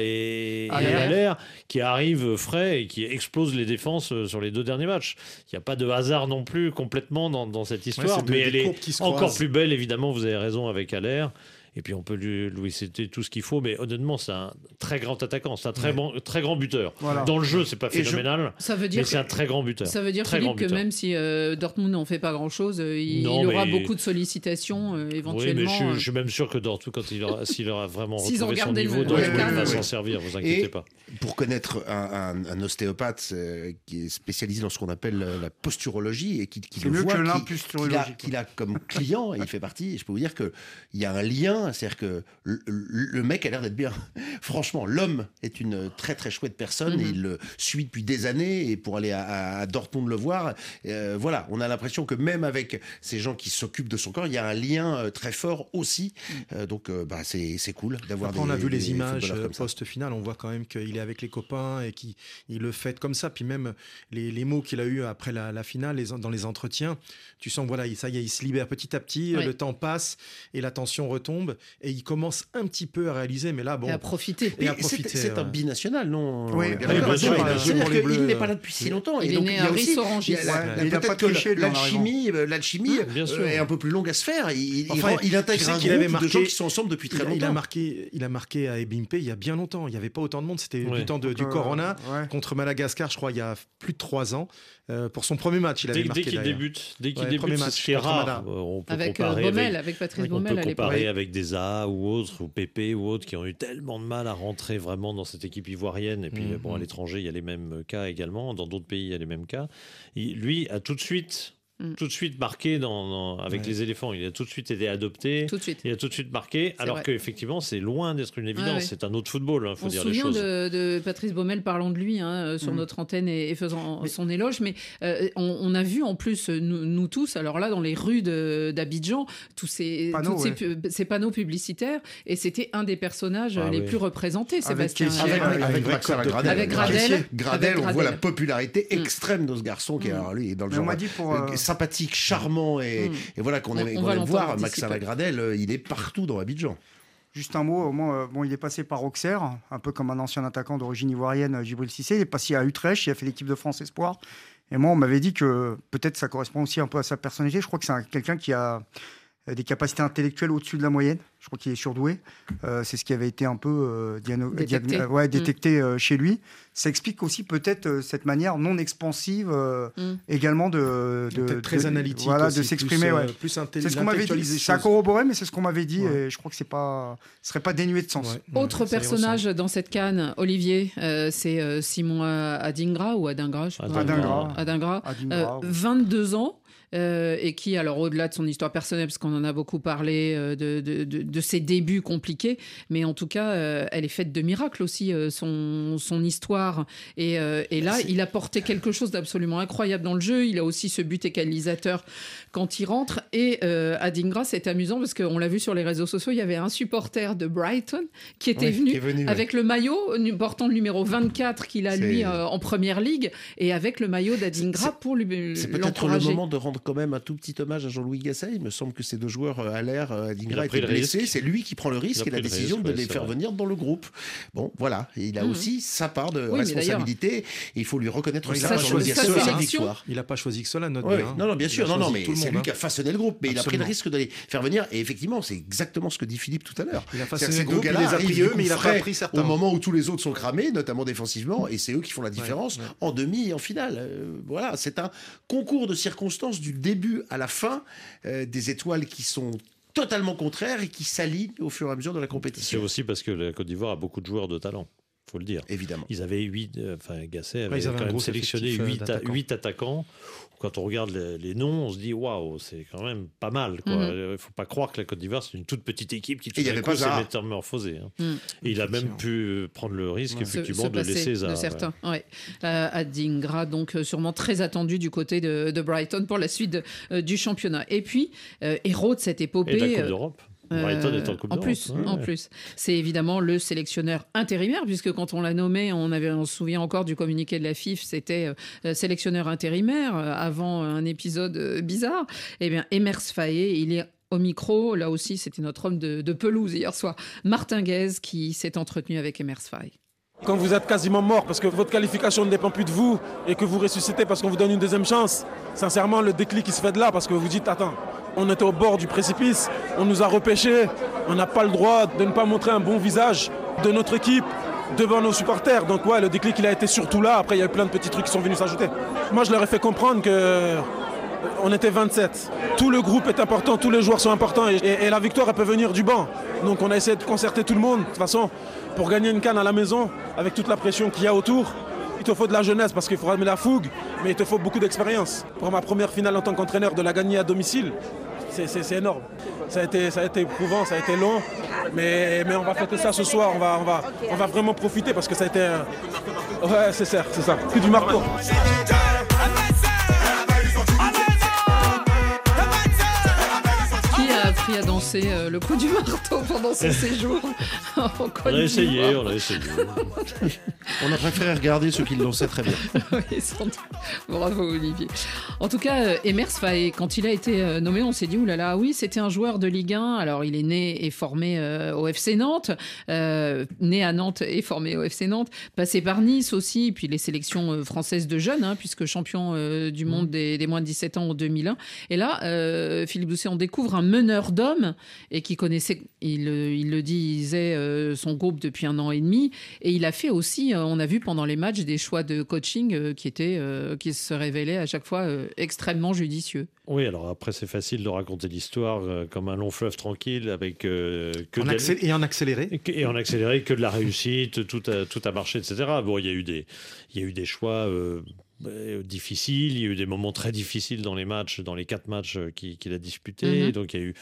et, et Allaire. Allaire qui arrivent frais et qui explosent les défenses euh, sur les deux derniers matchs. Il n'y a pas de hasard non plus complètement dans, dans cette histoire, mais elle est encore croisent. plus belle, évidemment, vous avez raison avec Allaire. Et puis on peut lui, lui citer tout ce qu'il faut, mais honnêtement, c'est un très grand attaquant, c'est un très, Ouais. bon, très grand buteur. Voilà. Dans le jeu, c'est pas je- phénoménal, Ça veut mais c'est un très grand buteur. Ça veut dire, Philippe, que même si euh, Dortmund n'en fait pas grand-chose, euh, il, Non, il aura mais- beaucoup de sollicitations euh, Oui, mais éventuellement. je, suis- euh. je suis même sûr que Dortmund, quand il aura, s'il aura vraiment retrouvé son niveau, Dortmund va s'en servir, vous inquiétez Et- pas. pour connaître un, un- un ostéopathe euh, qui est spécialisé dans ce qu'on appelle la posturologie et qui, qui le voit, qu'il a, comme client, et il fait partie, et je peux vous dire qu'il y a un lien, c'est-à-dire que le, mec a l'air d'être bien. Franchement, l'homme est une très très chouette personne, Mhm. et il le suit depuis des années, et pour aller à, Dortmund le voir, euh, voilà, on a l'impression que même avec ces gens qui s'occupent de son corps, il y a un lien euh, très fort aussi. Euh, donc bah, c'est cool d'avoir on a vu les images post-finale, on voit quand même qu'il est avec les copains et qu'il il le fait comme ça. Puis même les, les mots qu'il a eu après la, la finale, les, dans les entretiens, tu sens que voilà, il- ça y est, il se libère petit à petit, le temps passe et la tension retombe et il commence un petit peu à réaliser, mais là, bon. Et à profiter. Et à c'est- profiter, C'est un binational, non Oui, C'est-à-dire qu'il n'est pas là depuis si longtemps. Il et est né à Ris-Orangis. il a pas en l'alchimie, euh, l'alchimie Bien euh, est un peu plus longue à se faire. Il, intègre un groupe de gens qui sont ensemble depuis très longtemps. marqué, il a marqué à Ebimpe il y a bien longtemps. Il n'y avait pas autant de monde. C'était du temps du Euh, Corona contre Madagascar, je crois, il y a plus de trois ans. Euh, pour son premier match, il avait Dès, marqué. dès qu'il débute, dès qu'il Ouais, débute, c'est rare. Euh, On peut Avec euh, comparer Baumel, avec, avec Patrice on Baumel peut à comparer avec des A ou autres, ou Pépé ou autres, qui ont eu tellement de mal à rentrer vraiment dans cette équipe ivoirienne. Et puis, Mhm. bon, à l'étranger, il y a les mêmes cas également. Dans d'autres pays, il y a les mêmes cas. Il- lui a tout de suite Mm. tout de suite marqué dans, dans- avec Ouais. les éléphants. Il a tout de suite été adopté. Tout de suite. Il a tout de suite marqué, alors qu'effectivement, c'est loin d'être une évidence. ouais. C'est un autre football, il faut On dire se les souvient choses. de, de Patrice Baumel parlant de lui hein, euh, sur Mm. notre antenne et, et faisant son éloge, mais euh, on, on a vu en plus, euh, nous, nous tous, alors là, dans les rues d'Abidjan, tous ces, Panneaux, ces ces publicitaires, et c'était un des personnages Ah les ouais. plus représentés, Sébastien. Avec, avec, de- Gradel. Avec Gradel. Gradel, Gradel, Avec on voit la popularité Mm. extrême de ce garçon qui est, alors, lui, est dans le genre euh, euh, sympathique, charmant et, Mm. et voilà qu'on On- aime, voir. d'ici Maxime peu. Gradel, euh, il est partout dans Abidjan. Juste un mot, moi, euh, bon, il est passé par Auxerre, un peu comme un ancien attaquant d'origine ivoirienne, euh, Djibril Cissé. Il est passé à Utrecht, il a fait l'équipe de France Espoir. Et moi, on m'avait dit que peut-être ça correspond aussi un peu à sa personnalité. Je crois que c'est un- quelqu'un qui a euh, des capacités intellectuelles au-dessus de la moyenne. Je crois qu'il est surdoué. Euh, c'est ce qui avait été un peu euh, diano- Détecté. diagn- ouais, Mm. détecté euh, chez lui. Ça explique aussi peut-être euh, cette manière non expansive euh, Mm. également de, très de- analytique. voilà, aussi, de s'exprimer. plus, ouais. euh, plus C'est ce qu'on m'avait dit. Ça corroboré, mais c'est ce qu'on m'avait dit. Ouais. Et je crois que c'est pas, ce serait pas dénué de sens. Ouais. Autre personnage dans cette canne, Olivier, euh, c'est euh, Simon Adingra ou Adingra, je sais pas. Adingra. Adingra. Adingra, Euh, ouais. 22 ans. Euh, et qui, alors au-delà de son histoire personnelle, parce qu'on en a beaucoup parlé euh, de, de- de- de ses débuts compliqués, mais en tout cas, euh, elle est faite de miracles aussi, son, son histoire. Et, et là, il a porté quelque chose d'absolument incroyable dans le jeu. Il a aussi ce but égalisateur quand il rentre. Et Adingra, c'est amusant parce qu'on l'a vu sur les réseaux sociaux, il y avait un supporter de Brighton qui était venu qui ouais. avec le maillot portant le numéro 24 qu'il a lui en première ligue et avec le maillot d'Adingra pour lui C'est peut-être le moment de rendre quand même un tout petit hommage à Jean-Louis Gasset. Il me semble que ces deux joueurs euh, à l'air, euh, Il Dingra a pris était le blessé. C'est lui qui prend le risque et la décision risque, de ouais, les faire vrai. venir dans le groupe. Bon, voilà. Et il a Mhm. aussi sa part de Oui, responsabilité. Il faut lui reconnaître ça. Il n'a pas choisi que cela, notre Ouais, hein. non, non, bien sûr, non, non, mais c'est lui hein. qui a façonné le groupe, mais il a pris le risque de les faire venir. Et effectivement, c'est exactement ce que dit Philippe tout à l'heure. Il a façonné le groupe, il les a arrivent pris eux, mais il a pas pris certains. Au moment où tous les autres sont cramés, notamment défensivement, et c'est eux qui font la différence en demi et en finale. Euh, voilà, c'est un concours de circonstances du début à la fin, euh, des étoiles qui sont totalement contraires et qui s'alignent au fur et à mesure de la C'est compétition. aussi parce que la Côte d'Ivoire a beaucoup de joueurs de talent, faut le dire. Évidemment. Ils avaient huit, euh, enfin Gasset avait ils avaient un quand même sélectionné effectif, euh, 8, d'attaquants. attaquants. Quand on regarde les, les noms, on se dit waouh, c'est quand même pas mal. Il Mhm. ne faut pas croire que la Côte d'Ivoire c'est une toute petite équipe qui tout il d'un coup s'est métamorphosée. hein. Mm. Et il a même pu prendre le risque Ouais. effectivement se de laisser Zaha. de ouais. certains. Ouais. Euh, Adingra, donc euh, sûrement très attendu du côté de, de Brighton pour la suite de- euh, du championnat. Et puis, euh, héros de cette Et épopée. de la Coupe euh, d'Europe. Euh, Brighton est en Coupe en d'Europe. plus, ouais. en plus, c'est évidemment le sélectionneur intérimaire, puisque quand on l'a nommé, on avait, on se souvient encore du communiqué de la FIF, c'était euh, sélectionneur intérimaire euh, avant un épisode euh, bizarre. Eh bien, Emers Faé, il est au micro, là aussi, c'était notre homme de, de pelouse hier soir, Martin Guez, qui s'est entretenu avec Emers Faé. Quand vous êtes quasiment mort parce que votre qualification ne dépend plus de vous et que vous ressuscitez parce qu'on vous donne une deuxième chance, sincèrement, le déclic qui se fait de là parce que vous dites Attends, on était au bord du précipice, on nous a repêchés, on n'a pas le droit de ne pas montrer un bon visage de notre équipe devant nos supporters. Donc, ouais, le déclic, il a été surtout là. Après, il y a eu plein de petits trucs qui sont venus s'ajouter. Moi, je leur ai fait comprendre que on était 27. Tout le groupe est important, tous les joueurs sont importants et, la victoire, peut venir du banc. Donc on a essayé de concerter tout le monde. De toute façon, pour gagner une canne à la maison, avec toute la pression qu'il y a autour, il te faut de la jeunesse parce qu'il faut ramener la fougue, mais il te faut beaucoup d'expérience. Pour ma première finale en tant qu'entraîneur, de la gagner à domicile, c'est- énorme. Ça a, été, éprouvant, ça a été long, mais, on va fêter ça ce soir, on va, vraiment profiter parce que ça a été... Ouais, c'est ça, c'est ça, que du marteau. Appris à danser euh, le coup du marteau pendant son séjour On a essayé, on a essayé. On a préféré regarder ceux qui l'ont sait très bien. Oui, sans doute. Bravo Olivier. En tout cas, euh, Emers quand il a été euh, nommé, on s'est dit, oulala, oui, c'était un joueur de Ligue 1. Alors, il est né et formé euh, au FC Nantes, euh, né à Nantes et formé au FC Nantes, passé par Nice aussi, puis les sélections françaises de jeunes, hein, puisque champion euh, du monde des, des moins de 17 ans en 2001. Et là, euh, Philippe Doucet, on découvre un meneur d'hommes et qui connaissait, il, il le disait, euh, son groupe depuis un an et demi. Et il a fait aussi, euh, on a vu pendant les matchs, des choix de coaching euh, qui, étaient, euh, qui se révélaient à chaque fois extrêmement judicieux. Oui, alors après, c'est facile de raconter l'histoire comme un long fleuve tranquille avec que En des- accé- Et en accéléré. Et en accéléré, que de la réussite, tout a, tout a marché, etc. Bon, il y a eu des, il y a eu des choix difficile. Il y a eu des moments très difficiles dans les matchs, dans les quatre matchs euh, qu'il a disputés. Mhm. Donc il y a eu,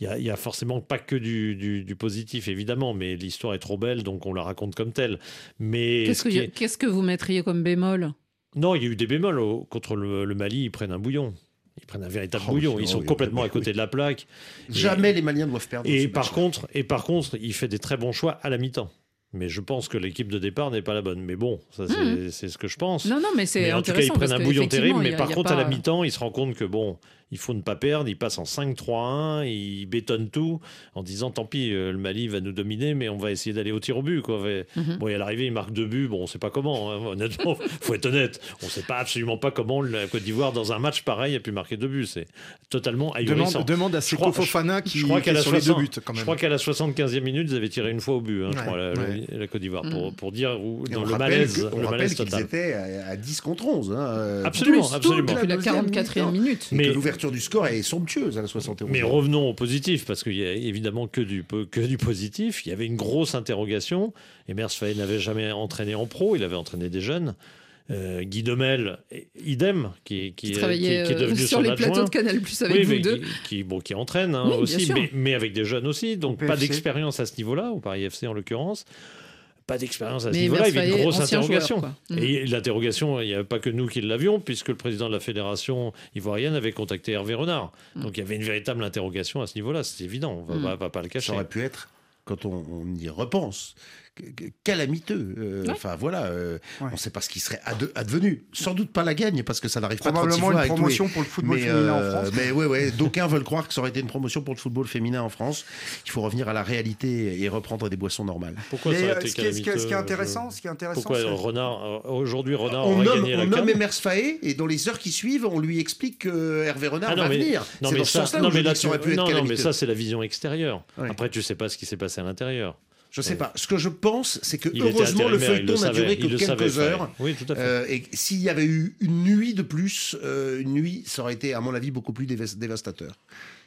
il y a, il y a forcément pas que du, du- du positif, évidemment, mais l'histoire est trop belle, donc on la raconte comme telle. Mais Qu'est-ce que, est- qu'est-ce que vous mettriez comme bémol? Non, il y a eu des bémols au- contre le, le Mali. Ils prennent un bouillon. Ils prennent un véritable Oh, bouillon. oui, Ils sont oui, complètement oui, à côté oui. de la plaque. Jamais Et- les Maliens doivent perdre. Et par contre, et par contre, il fait des très bons choix à la mi-temps. Mais je pense que l'équipe de départ n'est pas la bonne. Mais bon, ça c'est c'est ce que je pense. Non, non, mais c'est en tout cas, ils prennent un bouillon terrible. Mais par contre, à la mi-temps, ils se rendent compte que bon, il faut ne pas perdre. Ils passent en 5-3-1, ils bétonnent tout en disant tant pis, euh, le Mali va nous dominer, mais on va essayer d'aller au tir au but. Quoi. Mhm. Bon, et à l'arrivée, ils marquent deux buts. Bon, on ne sait pas comment. hein. Honnêtement, faut être honnête. On ne sait pas absolument pas comment la Côte d'Ivoire, dans un match pareil, a pu marquer deux buts. C'est totalement ahurissant. Demande, demande à Je Seko Fofana qui, je crois est sur les deux 60 buts quand Je même. crois qu'à la 75e minute, ils avaient tiré une fois au but, hein, je crois, la, ouais. la Côte d'Ivoire, pour, Mm. pour dire où, dans on le rappelle malaise, que- on le rappelle qu'ils total. étaient à, à 10 contre 11. hein, euh, Absolument, absolument. Depuis la deuxième 44e mi-temps. minute. Mais- que l'ouverture du score est somptueuse à la 71. Mais revenons au positif, parce qu'il y a évidemment que du, que du positif. Il y avait une grosse interrogation. Emers Faye n'avait jamais entraîné en pro, il avait entraîné des jeunes. Euh, Guy Demel, idem, qui, qui, Qui est- travaillait qui- qui est devenu euh, sur son les adjoint. plateaux de Canal Plus avec Oui, vous deux. Qui, qui- bon, qui entraîne hein, Oui, aussi, mais, mais avec des jeunes aussi, donc Au pas d'expérience à ce niveau-là, au Paris FC en l'occurrence. Pas d'expérience à ce niveau-là, il y avait une grosse interrogation. joueur, quoi. Et l'interrogation, il n'y avait pas que nous qui l'avions, puisque le président de la fédération ivoirienne avait contacté Hervé Renard. Mm. Donc il y avait une véritable interrogation à ce niveau-là, c'est évident, on ne va, Mm. va pas le cacher. Ça aurait pu être, quand on, on y repense, calamiteux. Euh, Ouais. Enfin voilà, euh, Ouais. on ne sait pas ce qui serait advenu. Sans doute pas la gagne, parce que ça n'arrive pas Probablement 36 fois une les- promotion pour le football mais, féminin euh, en France. Mais ouais, ouais, d'aucuns veulent croire que ça aurait été une promotion pour le football féminin en France. Il faut revenir à la réalité et reprendre des boissons normales. Pourquoi Mais, ça euh, a été ce, qui est, ce qui est- ce qui est calamiteux, intéressant, je- ce qui est intéressant, Pourquoi Renard, euh, aujourd'hui Renard On aurait nomme, gagné on nomme Emers Faé et dans les heures qui suivent, on lui explique que Hervé Renard Ah non, va mais, venir. non, C'est mais dans ce ça, sens-là non, mais dis là, que ça aurait tu- pu être non, non, mais calamiteux. ça, c'est la vision extérieure. Après, tu sais pas ce qui s'est passé à l'intérieur. Je sais pas. Ce que je pense, c'est que Il heureusement le feuilleton n'a duré que savait, quelques heures. Oui, tout à fait. Euh, et s'il y avait eu une nuit de plus, euh, une nuit, ça aurait été, à mon avis, beaucoup plus dévas- dévastateur.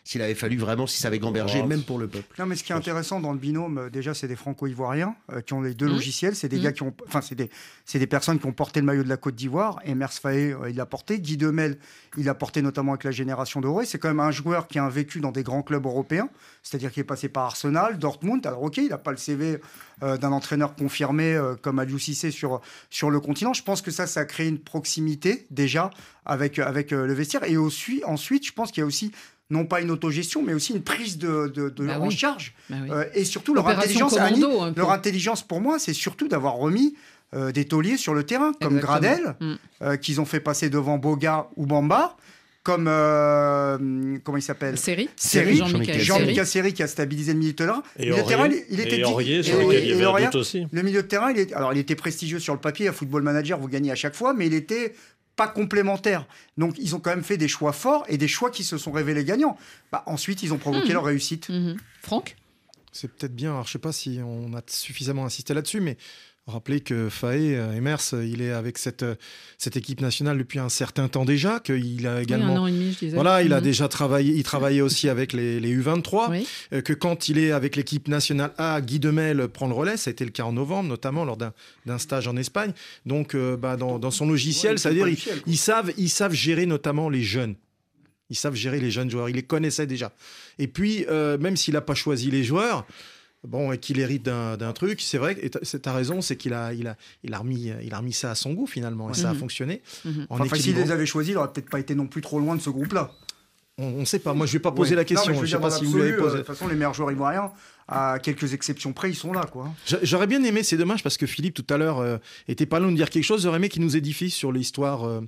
S'il avait fallu vraiment, si ça avait gambergé, Oh. même pour le peuple. Non, mais ce qui est intéressant dans le binôme, euh, déjà, c'est des Franco-Ivoiriens euh, qui ont les deux Mhm. logiciels. C'est des Mhm. gars qui ont, enfin, c'est des, c'est des personnes qui ont porté le maillot de la Côte d'Ivoire. Et Mers Faé, euh, il l'a porté. Guy Demel, il l'a porté notamment avec la génération dorée. C'est quand même un joueur qui a un vécu dans des grands clubs européens. C'est-à-dire qu'il est passé par Arsenal, Dortmund. Alors, ok, il n'a pas le CV euh, d'un entraîneur confirmé euh, comme Aliou Cissé sur, sur le continent. Je pense que ça, ça a créé une proximité déjà avec, avec euh, le vestiaire. Et aussi, ensuite, je pense qu'il y a aussi non pas une autogestion, mais aussi une prise de, de- de- Bah en oui. charge. Bah oui. Euh, et surtout, leur intelligence, commando, leur intelligence pour moi, c'est surtout d'avoir remis euh, des tauliers sur le terrain, comme Exactement. Gradel, Mm. euh, qu'ils ont fait passer devant Boga ou Bamba, comme, euh, comment il s'appelle? Série Série, Jean-Michel Jean-Michel Série qui a stabilisé le milieu de terrain. Et Le milieu de terrain, il, était et Aurier, dit- sur et- lequel il y et avait un Aurier, doute aussi. Le milieu de terrain, il est, alors il était prestigieux sur le papier, à Football Manager, vous gagnez à chaque fois, mais il était pas complémentaire. Donc ils ont quand même fait des choix forts et des choix qui se sont révélés gagnants. Bah, ensuite, ils ont provoqué Mhm. leur réussite. Mhm. Franck? C'est peut-être bien, alors je sais pas si on a suffisamment insisté là-dessus, mais rappeler que Faé, euh, Emers, euh, il est avec cette, euh, cette équipe nationale depuis un certain temps déjà, qu'il a Oui, également... un an et demi, je disais. Voilà, il a Mhm. déjà travaillé, il travaillait aussi avec les, les U23, Oui. euh, que quand il est avec l'équipe nationale A, Guy Demel prend le relais, ça a été le cas en novembre, notamment lors d'un d'un stage en Espagne. Donc, euh, bah, dans, dans son logiciel, Ouais, c'est-à-dire, ils, savent, ils savent gérer notamment les jeunes. Ils savent gérer les jeunes joueurs, ils les connaissaient déjà. Et puis, euh, même s'il n'a pas choisi les joueurs, bon, et qu'il hérite d'un truc, c'est vrai, et tu as raison, c'est qu'il a, il a, il a, remis, il a remis ça à son goût finalement, et ça a Mhm. fonctionné. Mhm. En Enfin, s'il les avait choisis, il aurait peut-être pas été non plus trop loin de ce groupe-là. On ne sait pas, moi je vais pas poser Ouais. la question, je veux sais dire, pas si vous l'avez l'absolu, euh, posé. De toute façon, les meilleurs joueurs ivoiriens, à quelques exceptions près, ils sont là. quoi. J'a- J'aurais bien aimé, c'est dommage parce que Philippe tout à l'heure euh, était pas loin de dire quelque chose. J'aurais aimé qu'il nous édifie sur l'histoire, euh,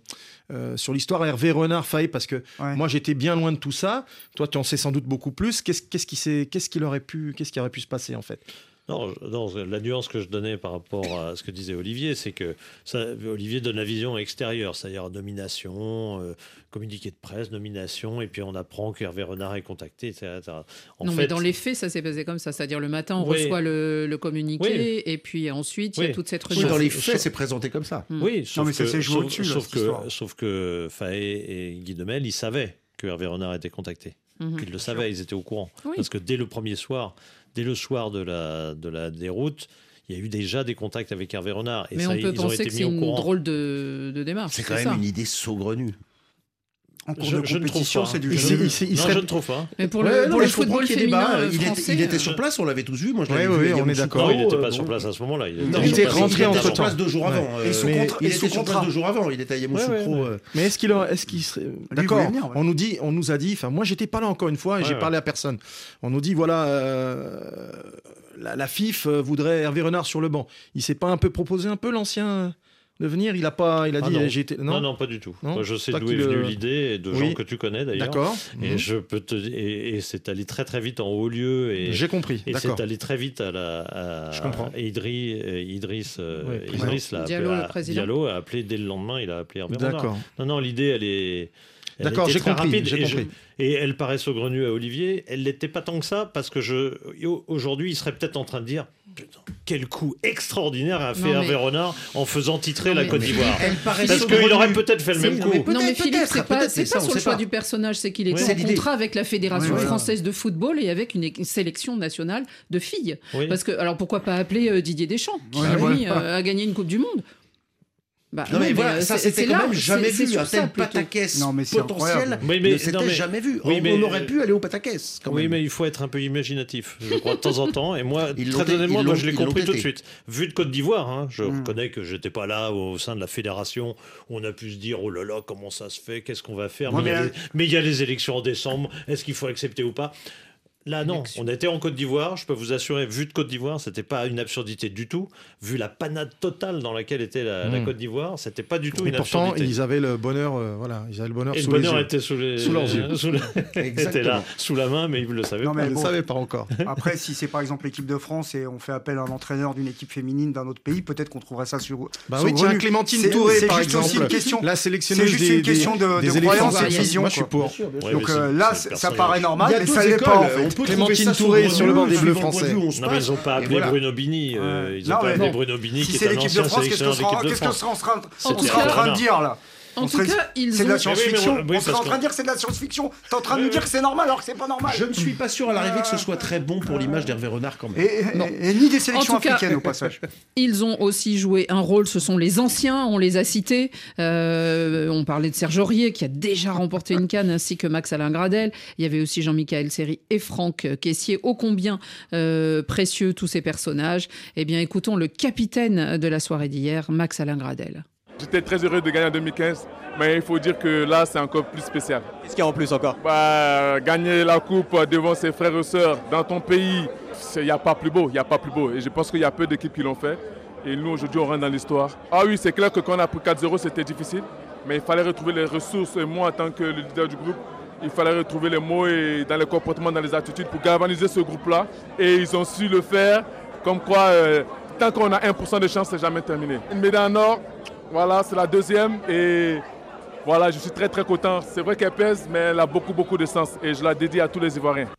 euh, sur l'histoire Hervé Renard Faye parce que Ouais. moi j'étais bien loin de tout ça. Toi tu en sais sans doute beaucoup plus. Qu'est-ce qu'est-ce qui s'est- qu'est-ce qu'il aurait pu, qu'est-ce qui aurait pu se passer en fait? Non, non, la nuance que je donnais par rapport à ce que disait Olivier, c'est que ça, Olivier donne la vision extérieure, c'est-à-dire nomination, euh, communiqué de presse, nomination, et puis on apprend qu'Hervé Renard est contacté, etc. etc. En non, fait, mais dans les faits, ça s'est passé comme ça. C'est-à-dire, le matin, on Oui. reçoit le, le communiqué, Oui. et puis ensuite, il y a toute cette Oui, recherche. dans les Sauf- faits, c'est présenté comme ça. Mm. Oui, sauf mais ça que, s'est joué sauf, au-dessus, là, sauf que, sauf que Faé et Guy Demel, ils savaient que Hervé Renard était contacté. Mhm. Ils le savaient, ils étaient au courant. Oui. Parce que dès le premier soir, dès le soir de la, de la déroute, il y a eu déjà des contacts avec Hervé Renard. Et Mais ça, on peut ils ont penser été que c'est au une courant. drôle de, de démarche. C'est quand ça. même une idée saugrenue. En cours Je- de compétition, c'est du Je- jeu. il- il non, serait- je ne trouve pas. Mais pour Ouais, le, non, pour le comprends football débat. féminin euh, Il était, français, il était euh, sur place, on l'avait tous vu. Moi, je Ouais, l'avais ouais, vu. ouais, à on est d'accord. Non, il n'était euh, pas bon. sur place à ce moment-là. Non, Il sur était rentré il était entre sur temps. place deux jours Ouais. avant. Et euh, mais il était sous sur place contrat. deux jours avant. Il était à Yamoussoukro. Ouais, ouais, ouais. euh, Mais est-ce qu'il est-ce qu'il serait d'accord ouais. On nous dit, on nous a dit. Enfin, moi, j'étais pas là encore une fois et Ouais, j'ai ouais. parlé à personne. On nous dit voilà, euh, la, la FIF euh, voudrait Hervé Renard sur le banc. Il s'est pas un peu proposé un peu l'ancien euh, de venir Il a pas, il a Ah dit non. j'ai été Non, non, pas du tout. Non? Je sais d'où est venue l'idée de Oui. gens que tu connais d'ailleurs. D'accord. Et Mhm. je peux te et, et c'est allé très très vite en haut lieu et J'ai compris. et c'est allé très vite à la à, Je comprends. et Idri, et Idriss euh, Oui. Idriss l'a appelé, Diallo, le à- président. Diallo a appelé dès le lendemain il a appelé Renard. D'accord. Non non l'idée elle est elle D'accord, j'ai compris, rapide j'ai et, je- compris. et elle paraît saugrenue à Olivier. Elle l'était pas tant que ça parce que je aujourd'hui il serait peut-être en train de dire quel coup extraordinaire a fait Non, mais- Hervé Renard en faisant titrer Non, la mais- Côte d'Ivoire. Parce qu'il aurait peut-être fait le même coup. Non mais Philippe, c'est pas, pas sur le choix pas. du personnage, c'est qu'il est en contrat avec la Fédération française de football et avec une, une sélection nationale de filles. Oui. Parce que alors pourquoi pas appeler euh, Didier Deschamps qui lui euh, a gagné une Coupe du Monde Bah, Non, mais voilà, euh, ça c'était quand là, même jamais vu. sur Un tel pataquès Non, mais c'est potentiel. Oui, mais- ne s'était non, mais- jamais vu. Oui, On- mais- On aurait pu aller au pataquès. quand Oui, même. mais il faut être un peu imaginatif, je crois, de temps en temps. Et moi, Ils très honnêtement, moi, je l'ai compris tout de suite. Vu de Côte d'Ivoire, hein, je Mm. reconnais que j'étais pas là au sein de la fédération. où On a pu se dire, oh là là, comment ça se fait? Qu'est-ce qu'on va faire? Ouais, mais, il y a mais- les- mais il y a les élections en décembre. Est-ce qu'il faut accepter ou pas? Là, non. On était en Côte d'Ivoire. Je peux vous assurer, vu de Côte d'Ivoire, c'était pas une absurdité du tout. Vu la panade totale dans laquelle était la, la Mm. Côte d'Ivoire, c'était pas du tout Et une pourtant, absurdité. ils avaient le bonheur, euh, voilà, ils avaient le bonheur Et le sous les bonheur yeux. était sous, les, Sous leurs yeux. sous le- était là, sous la main, mais ils ne le savaient Non, pas. mais Ils ne bon. savaient pas encore. Après, si c'est par exemple l'équipe de France et on fait appel à un entraîneur d'une équipe féminine d'un autre pays, peut-être qu'on trouverait ça sur. Bah sur oui, tiens. Clémentine C'est- Touré, c'est par juste aussi exemple, une question. C'est juste une question de- croyance et de vision, Moi, je suis pour. Donc euh, c'est- là, c'est ça paraît normal, Il y a mais ça l'est pas. Peut Clémentine Touré sur le banc des Bleus français. Non, mais ils n'ont pas Et appelé voilà. Bruno Bini. euh, ils n'ont Non, pas appelé Bruno Bini, Si qui c'est est un l'équipe de ancien France, qu'est-ce sélectionneur de l'équipe sera- de qu'est-ce que France. sera en train- En on tout serait en cas- train de dire là En On tout cas, ils C'est de la science-fiction. Oui, oui, On serait en train de dire que c'est de la science-fiction. T'es en train de nous dire que c'est normal alors que c'est pas normal. Je ne suis pas sûr à l'arrivée que ce soit très bon pour l'image d'Hervé Renard quand même. Et, et- Non. et ni des sélections En tout cas- africaines au passage. Ils ont aussi joué un rôle, ce sont les anciens, on les a cités. Euh, on parlait de Serge Aurier qui a déjà remporté une canne, ainsi que Max Alain Gradel. Il y avait aussi Jean-Michel Seri et Franck Caissier. Ô combien euh, précieux tous ces personnages. Eh bien, écoutons le capitaine de la soirée d'hier, Max Alain Gradel. J'étais très heureux de gagner en 2015, mais il faut dire que là, c'est encore plus spécial. Qu'est-ce qu'il y a en plus encore? Bah, gagner la coupe devant ses frères et sœurs dans ton pays, il n'y a pas plus beau, il n'y a pas plus beau. Et je pense qu'il y a peu d'équipes qui l'ont fait. Et nous, aujourd'hui, on rentre dans l'histoire. Ah oui, c'est clair que quand on a pris 4-0, c'était difficile. Mais il fallait retrouver les ressources. Et moi, en tant que le leader du groupe, il fallait retrouver les mots et dans les comportements, dans les attitudes pour galvaniser ce groupe-là. Et ils ont su le faire. Comme quoi, euh, tant qu'on a 1% de chance, c'est jamais terminé. Une médaille en or, voilà, c'est la deuxième. Et voilà, je suis très très content. C'est vrai qu'elle pèse, mais elle a beaucoup beaucoup de sens. Et je la dédie à tous les Ivoiriens.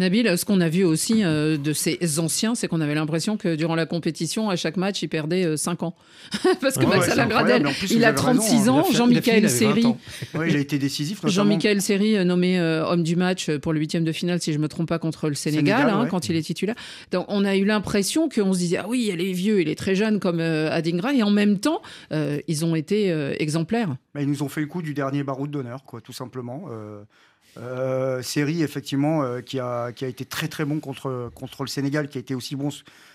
Nabil, ce qu'on a vu aussi euh, de ces anciens, c'est qu'on avait l'impression que durant la compétition, à chaque match, ils perdaient 5 ans. Parce que Ouais, Max Alain. Gradel, plus, il a avez raison, 36 hein. ans. 20 Seri. Ouais, il a été décisif. Jean-Michel Seri euh, nommé euh, homme du match pour le huitième de finale, si je me trompe pas, contre le Sénégal, Sénégal, hein, ouais. quand il est titulaire. Donc, on a eu l'impression qu'on se disait ah oui, il est vieux, il est très jeune comme euh, Adingra, et en même temps, euh, ils ont été euh, exemplaires. Bah, ils nous ont fait le coup du dernier baroud d'honneur, quoi, tout simplement. Euh, série, effectivement, euh, qui, a, qui a été très très bon contre, contre le Sénégal, qui a été aussi bon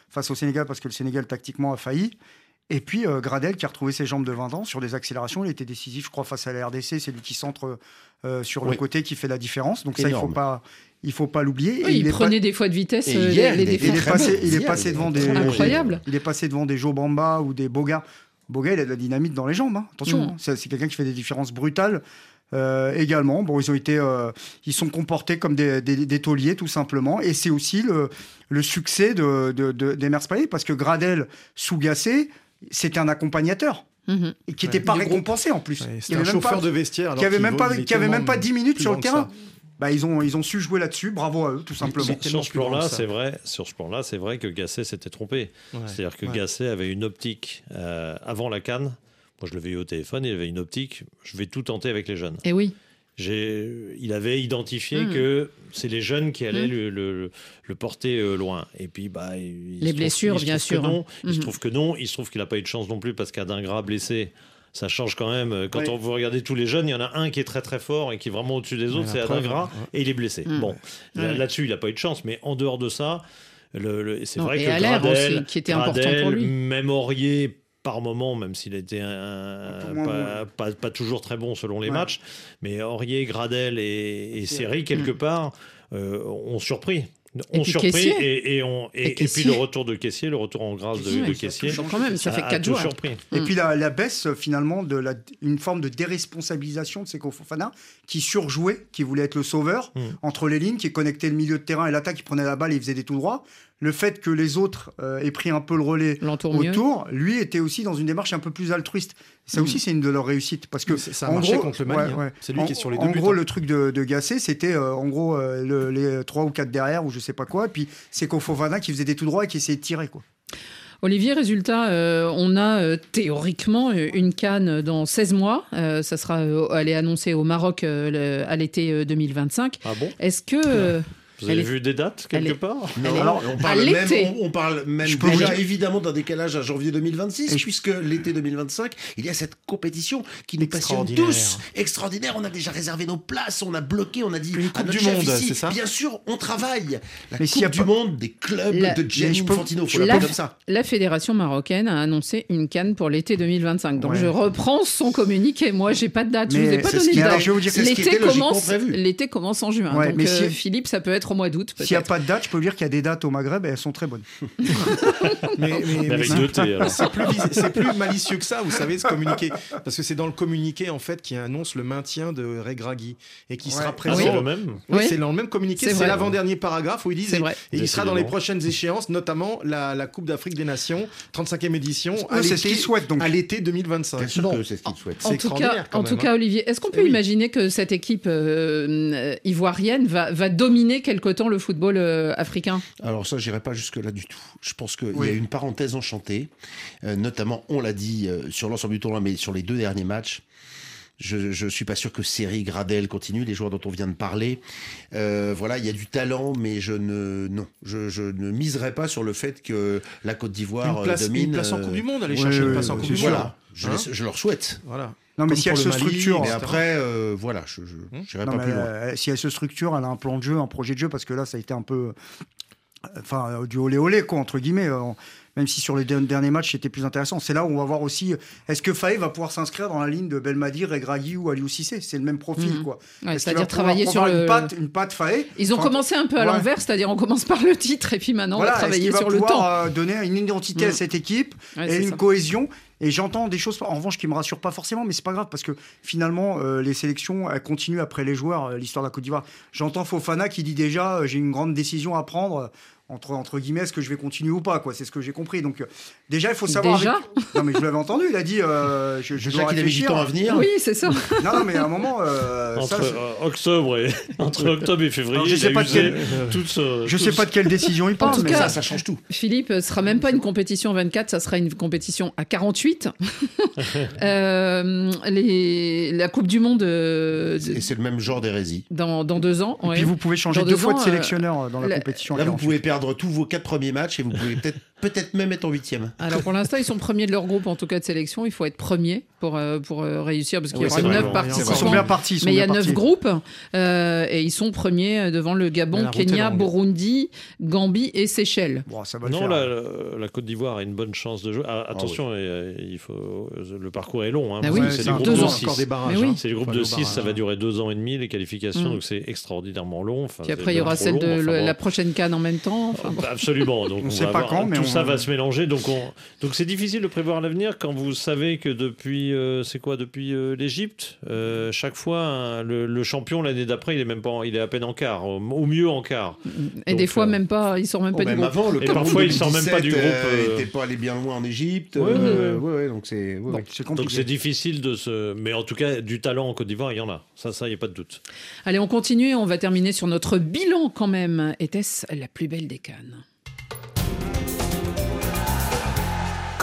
face au Sénégal parce que le Sénégal, tactiquement, a failli. Et puis euh, Gradel, qui a retrouvé ses jambes de 20 ans sur des accélérations. Il était décisif, je crois, face à la RDC. C'est lui qui centre euh, sur le côté qui fait la différence. Donc ça, il ne faut pas, il faut pas l'oublier. Oui, il prenait pas- des fois de vitesse hier, les, il les était il est passé, il est devant des, il est passé devant des Joe Bamba ou des Boga. Boga, il a de la dynamite dans les jambes. hein. Attention, Mm. hein. c'est quelqu'un qui fait des différences brutales. euh, également, bon, ils ont été, euh, ils sont comportés comme des, des, des tauliers tout simplement, et c'est aussi le, le succès de, de, de- d'Emer Spalletti, parce que Gradel sous Gassé, c'était un accompagnateur Mhm. et qui n'était Ouais. pas récompensé en plus. Ouais, Il y C'était un avait même chauffeur pas- de vestiaire. alors qui avait qu'il même pas, qui avait même pas 10 minutes sur le terrain. Bah, ils ont, ils ont su jouer là-dessus. Bravo à eux, tout simplement. Sur ce plan-là, c'est vrai. Sur ce plan-là, c'est vrai que Gasset s'était trompé. Ouais. C'est-à-dire que Ouais. Gasset avait une optique euh, avant la canne. Moi, je l'avais eu au téléphone. Il avait une optique. Je vais tout tenter avec les jeunes. Et oui. j'ai- il avait identifié Mm. que c'est les jeunes qui allaient Mm. le, le- le porter euh, loin. Et puis, bah, il se Les trouve- blessures, il bien sûr. non. Il se Mhm. trouve que non. Il se trouve qu'il n'a pas eu de chance non plus parce qu'Adingra blessé. Ça change quand même. Quand Oui. on, vous regardez tous les jeunes, il y en a un qui est très très fort et qui est vraiment au-dessus des autres, c'est ouais. et il est blessé. Mm. Bon, Ouais. là-dessus, il n'a pas eu de chance, mais en dehors de ça, le, le- c'est vrai et que Allaire Gradel, aussi, qui était important Gradel, pour lui. même Aurier, par moment, même s'il était un- pas, pas- pas toujours très bon selon les Ouais. matchs, mais Aurier, Gradel et, et Seri, quelque part, euh, ont surpris. Et Ont surpris Caissier. et, et, on- et- Et et puis le retour de Caissier, le retour en grâce de, Caissier, de ça Caissier. Quand même, ça fait a- a 4 tout joueurs. surpris. Et Mm. puis la, la baisse euh, finalement de la, une forme de déresponsabilisation de Seko Fofana qui surjouait, qui voulait être le sauveur Mm. entre les lignes, qui connectait le milieu de terrain et l'attaque, qui prenait la balle et il faisait des tout droits. Le fait que les autres euh, aient pris un peu le relais mieux. autour, lui était aussi dans une démarche un peu plus altruiste. Ça Mm. aussi, c'est une de leurs réussites parce que Ça- ça a en marché gros, contre le Mali, ouais, hein. ouais. C'est lui En- qui est sur les deux En buts, gros, hein. le truc de, de Gasset, c'était euh, en gros euh, le- les trois ou quatre derrière ou je sais pas quoi. Et puis c'est Fofana qui faisait des tout droits et qui essayait de tirer quoi. Olivier, résultat, euh, on a euh, théoriquement une canne dans 16 mois. Euh, ça sera, euh, elle est annoncée au Maroc euh, le- à l'été euh, 2025. Ah bon? Est-ce que euh, Vous avez est- vu des dates quelque est- part Non, alors, on à parle, même, on, on parle même Je déjà dire- évidemment d'un décalage à janvier 2026, Et je- puisque l'été 2025, il y a cette compétition qui nous passionne tous. Extraordinaire, on a déjà réservé nos places, on a bloqué, on a dit Une à Coupe notre du chef Monde, ici, c'est ça Bien sûr, on travaille. La Mais s'il y Coupe a du pas- Monde des clubs La- de Gianni je peux- Infantino, faut la- l'appeler comme ça. la fédération marocaine a annoncé une canne pour l'été 2025 Donc Ouais. je reprends son communiqué. Moi, j'ai pas de date. je Mais vous ai pas donné de date. je L'été commence, en juin. Donc euh, si- Philippe, ça peut être au mois d'août. S'il n'y a pas de date, je peux vous dire qu'il y a des dates au Maghreb et elles sont très bonnes. Mais, mais- Mais mais avec c'est- plus, vis- c'est plus malicieux que ça, vous savez, ce communiqué. Parce que c'est dans le communiqué, en fait, qui annonce le maintien de Regragui et qui Ouais. sera Ah, Ah, présent. c'est le même Oui, Oui. c'est dans le même communiqué, C'est l'avant-dernier paragraphe où ils disent C'est et, vrai. et il sera dans les prochaines échéances, notamment la, la Coupe d'Afrique des Nations, 35e édition, à Eux, c'est ce l'été- qu'ils souhaitent donc. à l'été 2025. Bien sûr Bon. que c'est ce qu'ils souhaitent. En C'est tout cas, en tout hein. cas, Olivier, est-ce qu'on peut Eh oui. imaginer que cette équipe euh, euh, ivoirienne va, va dominer quelque temps le football euh, africain? Alors ça, j'irai pas jusque-là du tout. Je pense qu'il Oui. y a une parenthèse enchantée, euh, notamment, on l'a dit, euh, sur l'ensemble du tournoi, mais sur les deux derniers matchs. Je ne suis pas sûr que Seri, Gradel continue, les joueurs dont on vient de parler. Euh, voilà, il y a du talent, mais je ne, non, je, je ne miserai pas sur le fait que la Côte d'Ivoire Une place, domine. une place en Coupe du Monde, aller ouais, chercher une ouais, place en Coupe du sûr. Monde. Voilà, je, Hein je leur souhaite. Voilà. Non, mais Comme si elle se Mali, structure, Mais après, euh, voilà, je n'irai Non, pas mais, plus loin. euh, si elle se structure, elle a un plan de jeu, un projet de jeu, parce que là, ça a été un peu. euh, Enfin, euh, du olé olé, quoi, entre guillemets. euh, même si sur les der- derniers matchs, c'était plus intéressant. C'est là où on va voir aussi. euh, Est-ce que Faye va pouvoir s'inscrire dans la ligne de Belmadi, Regragui ou Aliou Cissé? C'est le même profil, Mhm. quoi. Ouais, C'est-à-dire travailler sur le. Une patte, une patte. Ils ont Enfin, commencé un peu à ouais. l'envers, c'est-à-dire on commence par le titre et puis maintenant on va travailler va sur le temps. euh, donner une identité Mm. à cette équipe Ouais, et une ça. cohésion? Et j'entends des choses, en revanche, qui me rassurent pas forcément, mais c'est pas grave parce que finalement, euh, les sélections, elles continuent après les joueurs. euh, L'histoire de la Côte d'Ivoire. J'entends Fofana qui dit déjà, euh, j'ai une grande décision à prendre. Entre, entre guillemets, est-ce que je vais continuer ou pas quoi C'est ce que j'ai compris. Donc, euh, déjà, il faut savoir. Déjà avec- Non, mais je l'avais entendu. Il a dit euh, je, je Déjà qu'il avait du réfléchir. temps à venir. Oui, c'est ça. Non, non, mais à un moment. euh, entre ça, euh, octobre et entre octobre et février, Alors, je sais a pas de quel- toute je sais ce- pas de quelle décision il En parle. tout mais cas- Ça, ça change tout. Philippe, ce sera même pas une compétition 24, ça sera une compétition à 48. Euh, les, la Coupe du Monde euh, Et c'est le même genre d'hérésie. dans, dans deux ans. Et ouais. puis vous pouvez changer Dans deux deux fois de sélectionneur euh, dans la la- compétition. Là, vous 48. pouvez perdre tous vos quatre premiers matchs et vous pouvez peut-être peut-être même être en huitième. Alors pour l'instant, ils sont premiers de leur groupe, en tout cas de sélection. Il faut être premier pour, euh, pour euh, réussir, parce qu'il y Ouais, aura neuf bon, Ils sont participants. bien partis. ils sont Mais il y a neuf groupes euh, et ils sont premiers devant le Gabon, Kenya. Burundi, Gambie et Seychelles. Bon, ça va le Non, faire. la, Côte d'Ivoire a une bonne chance de jouer. Ah, attention, euh, il faut, le parcours est long. hein, Ah oui, c'est groupes deux de ans. six. encore des barrages. Mais oui. hein. C'est de 6, ça va durer deux ans et demi, les qualifications, Mm. donc c'est extraordinairement long. Puis après, il y aura celle de le- la prochaine canne en même temps. Bon. Absolument. Donc On on, sait pas quand, mais on- ça va se mélanger. Donc on, donc c'est difficile de prévoir l'avenir quand vous savez que depuis euh, c'est quoi depuis euh, l'Égypte, euh, chaque fois hein, le, le champion l'année d'après il est même pas, en- il est à peine en quart, au, au mieux en quart. Et Donc, des fois, euh, même pas, ils sortent même Oh, pas du même groupe. avant, le Et parfois, il sort même pas du 2017, groupe, euh, euh, était pas allé bien loin en Égypte. Ouais, euh, ouais, ouais, ouais, donc c'est. C'est Donc c'est difficile de se, mais en tout cas du talent en Côte d'Ivoire il y en a. Ça ça il y a pas de doute. Allez, on continue et on va terminer sur notre bilan quand même. Était-ce la plus belle des cannes?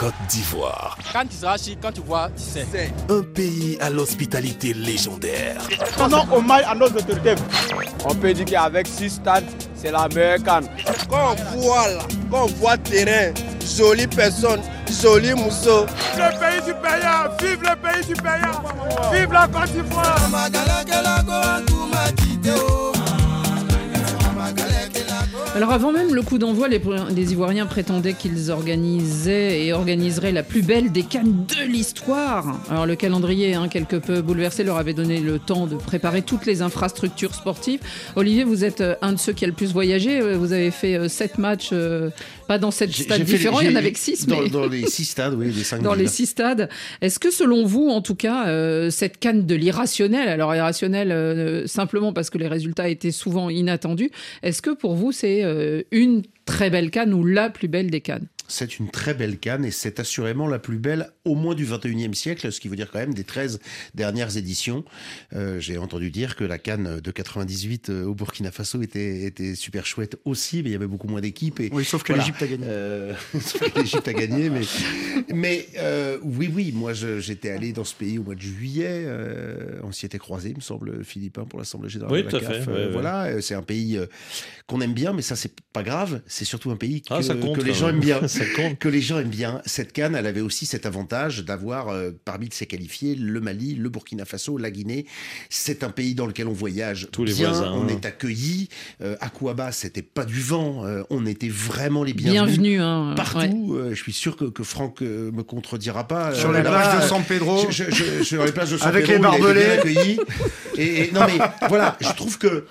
Côte d'Ivoire. Quand tu seras chic, quand tu vois, tu sais. Un pays à l'hospitalité légendaire. Pendant hommage à nos autorités. On peut dire qu'avec six stades, c'est la meilleure canne. Quand on voit là, quand on voit terrain, jolie personne, joli mousseau. Le pays du payant, vive le pays du payant, vive la Côte d'Ivoire. Alors avant même le coup d'envoi, les, Ivoiriens prétendaient qu'ils organisaient et organiseraient la plus belle des cannes de l'histoire. Alors le calendrier, hein, quelque peu bouleversé, leur avait donné le temps de préparer toutes les infrastructures sportives. Olivier, vous êtes euh, un de ceux qui a le plus voyagé. Euh, Vous avez fait euh, sept matchs, pas dans sept stades différents, il y en avait que six. Dans, mais... dans les six stades, oui, les cinq dans les six stades. Est-ce que selon vous, en tout cas, euh, cette canne de l'irrationnel, alors irrationnel euh, simplement parce que les résultats étaient souvent inattendus, est-ce que pour vous c'est euh, une très belle canne ou la plus belle des cannes? C'est une très belle canne et c'est assurément la plus belle au moins du 21e siècle, ce qui veut dire quand même des 13 dernières éditions. Euh, J'ai entendu dire que la canne de 98 euh, au Burkina Faso était, était super chouette aussi, mais il y avait beaucoup moins d'équipes. et Oui, sauf que voilà. l'Égypte a gagné. Euh, sauf que l'Égypte a gagné, mais, mais euh, oui, oui, moi j'étais allé dans ce pays au mois de juillet. euh, on s'y était croisé, il me semble, Philippin, pour l'Assemblée générale Oui, de tout la CAF. fait, Euh, ouais, voilà, euh, c'est un pays euh, qu'on aime bien, mais ça c'est pas grave. C'est surtout un pays que, Ah, ça compte, que les quand gens aiment bien. Ça compte. que les gens aiment bien. Cette canne, elle avait aussi cet avantage d'avoir euh, parmi ses qualifiés le Mali, le Burkina Faso, la Guinée. C'est un pays dans lequel on voyage Tous les voisins. on est accueillis. Euh, à Kouaba, c'était pas du vent, euh, on était vraiment les bienvenus. Bienvenue, hein, Partout, euh, je suis sûr que, que Franck euh, me contredira pas. Sur Euh, les plages de San Pedro. je- je- je- sur les plages de San Avec Pedro, les barbelés. accueilli. Et, et- non mais voilà, je trouve que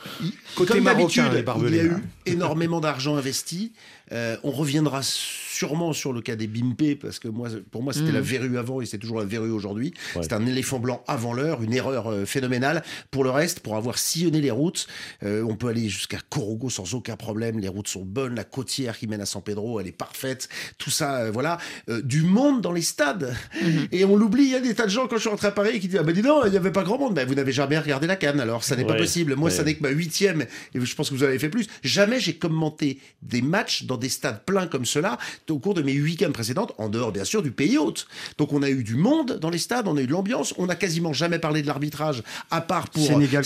Côté comme marocain, d'habitude, les barbelés, il y a eu hein. Énormément d'argent investi. Euh, on reviendra sûrement sur le cas des Bimpe parce que moi, pour moi, c'était Mm. la verrue avant et c'est toujours la verrue aujourd'hui. Ouais. C'est un éléphant blanc avant l'heure, une erreur euh, phénoménale. Pour le reste, pour avoir sillonné les routes, euh, on peut aller jusqu'à Corogo sans aucun problème. Les routes sont bonnes, la côtière qui mène à San Pedro, elle est parfaite. Tout ça, voilà, du monde dans les stades. Mhm. Et on l'oublie. Il y a des tas de gens quand je suis rentré à Paris qui disent ah ben dis donc, il n'y avait pas grand monde. Ben, vous n'avez jamais regardé la canne, alors ça n'est pas possible. Moi, Ouais. ça n'est que ma huitième, et je pense que vous avez fait plus. Jamais j'ai commenté des matchs dans des stades pleins comme cela au cours de mes huit cannes précédentes, en dehors bien sûr du pays hôte. Donc on a eu du monde dans les stades, on a eu de l'ambiance, on n'a quasiment jamais parlé de l'arbitrage, à part pour Sénégal,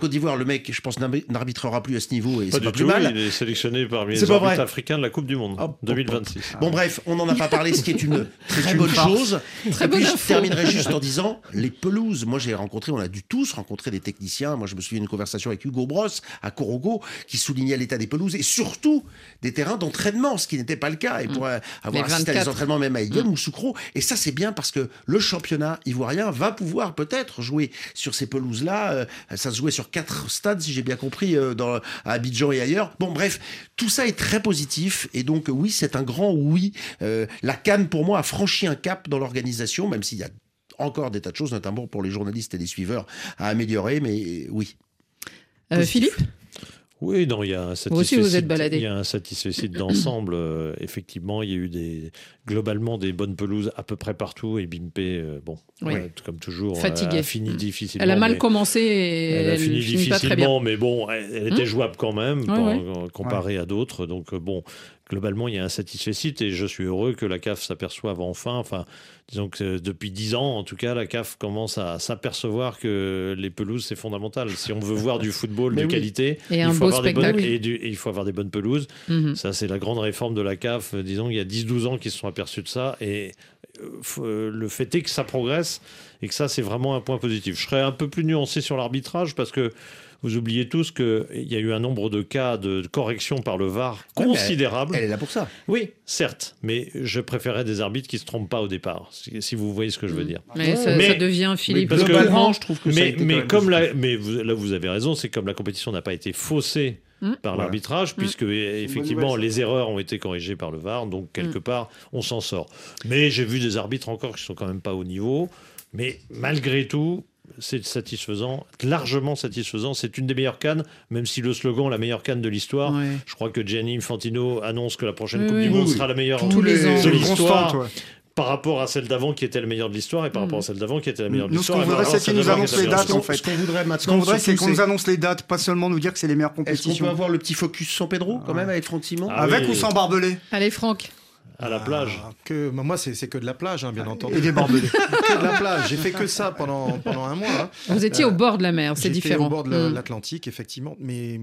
Côte d'Ivoire. Le mec, je pense, n'arbi- n'arbitrera plus à ce niveau et Pas c'est du pas plus tout, mal. il est sélectionné parmi les pas arbitres vrai. africains de la Coupe du Monde Hop, hop, 2026. Bon bref, on n'en a pas parlé, ce qui est une très une bonne farce. chose. Très Et bonne puis je terminerai juste en disant les pelouses. Moi j'ai rencontré, on a dû tous rencontrer des techniciens. Moi je me souviens d'une conversation avec Hugo Bross à Corogo qui soulignait l'état des pelouses et surtout des terrains d'entraînement, ce qui n'était pas le cas. Et pour euh, avoir assisté à 24. des entraînements même à Iguel ou Soukro. Et ça c'est bien parce que le championnat ivoirien va pouvoir peut-être jouer sur ces pelouses-là. Euh, ça se jouait sur quatre stades si j'ai bien compris euh, dans, à Abidjan et ailleurs. Bon bref, tout ça est très positif et donc oui c'est un grand oui. Euh, la Cannes pour moi a franchi un cap dans l'organisation, même s'il y a encore des tas de choses, notamment pour les journalistes et les suiveurs, à améliorer, mais oui. Euh. Philippe? Oui, non, il y a un aussi, vous satisfecit- êtes baladé. Il y a un satisfecit d'ensemble. euh, effectivement, il y a eu des, globalement des bonnes pelouses à peu près partout. Et Bimpe, euh, bon, Oui. ouais, comme toujours, Fatiguée. a fini difficilement. Elle a mal commencé et Elle elle, a fini finit pas très bien. difficilement, mais bon, elle, elle était Hum. jouable quand même, Ouais, par- ouais. euh, comparée à d'autres. Donc euh, bon, globalement, il y a un satisfecit et je suis heureux que la CAF s'aperçoive enfin, enfin, disons que depuis dix ans, en tout cas, la CAF commence à s'apercevoir que les pelouses, c'est fondamental. Si on veut voir du football de oui. qualité, Et il, faut avoir des bonnes, spectacle. et du- et il faut avoir des bonnes pelouses. Mhm. Ça, c'est la grande réforme de la CAF. Disons, il y a 10-12 ans qu'ils se sont aperçus de ça. Et euh, euh, le fait est que ça progresse et que ça, c'est vraiment un point positif. Je serais un peu plus nuancé sur l'arbitrage parce que vous oubliez tous qu'il y a eu un nombre de cas de correction par le VAR Ouais, mais considérable. Elle est là pour ça. Oui, certes, mais je préférais des arbitres qui ne se trompent pas au départ, si si vous voyez ce que je veux dire. Mais ça, Mais- ça devient Philippe que- Laurent. je trouve que ça a mais, été mais comme la, mais vous- là vous avez raison, c'est comme la compétition n'a pas été faussée Mm. par Voilà. l'arbitrage, puisque effectivement nouvelle, les erreurs ont été corrigées par le VAR, donc quelque part on s'en sort. Mais j'ai vu des arbitres encore qui sont quand même pas au niveau, mais malgré tout. C'est satisfaisant, largement satisfaisant. C'est une des meilleures cannes, même si le slogan la meilleure canne de l'histoire. Ouais. Je crois que Gianni Infantino annonce que la prochaine Oui, Coupe oui. du Monde Oui. sera la meilleure Tous les ans. de l'histoire par rapport à celle d'avant qui était la meilleure de l'histoire et par rapport à celle d'avant qui était la meilleure de Nous, ce l'histoire. qu'on voudrait, c'est qu'ils nous annoncent les dates, en l'histoire. fait. Ce qu'on voudrait maintenant, Ce qu'on voudrait, c'est surtout, qu'on nous annonce les dates, pas seulement nous dire que c'est les meilleures Est-ce qu'on compétitions. peut avoir le petit focus San Pedro quand même avec Franck Simon Ah Avec oui. ou sans barbelé Allez, Franck. À la plage Ah, que, bah, Moi, c'est que de la plage, hein, bien entendu. Et des barbelés. que de la plage. J'ai fait que ça pendant, pendant un mois. hein. Vous étiez au bord de la mer, c'est différent. au bord de la- Mm. l'Atlantique, effectivement. Mais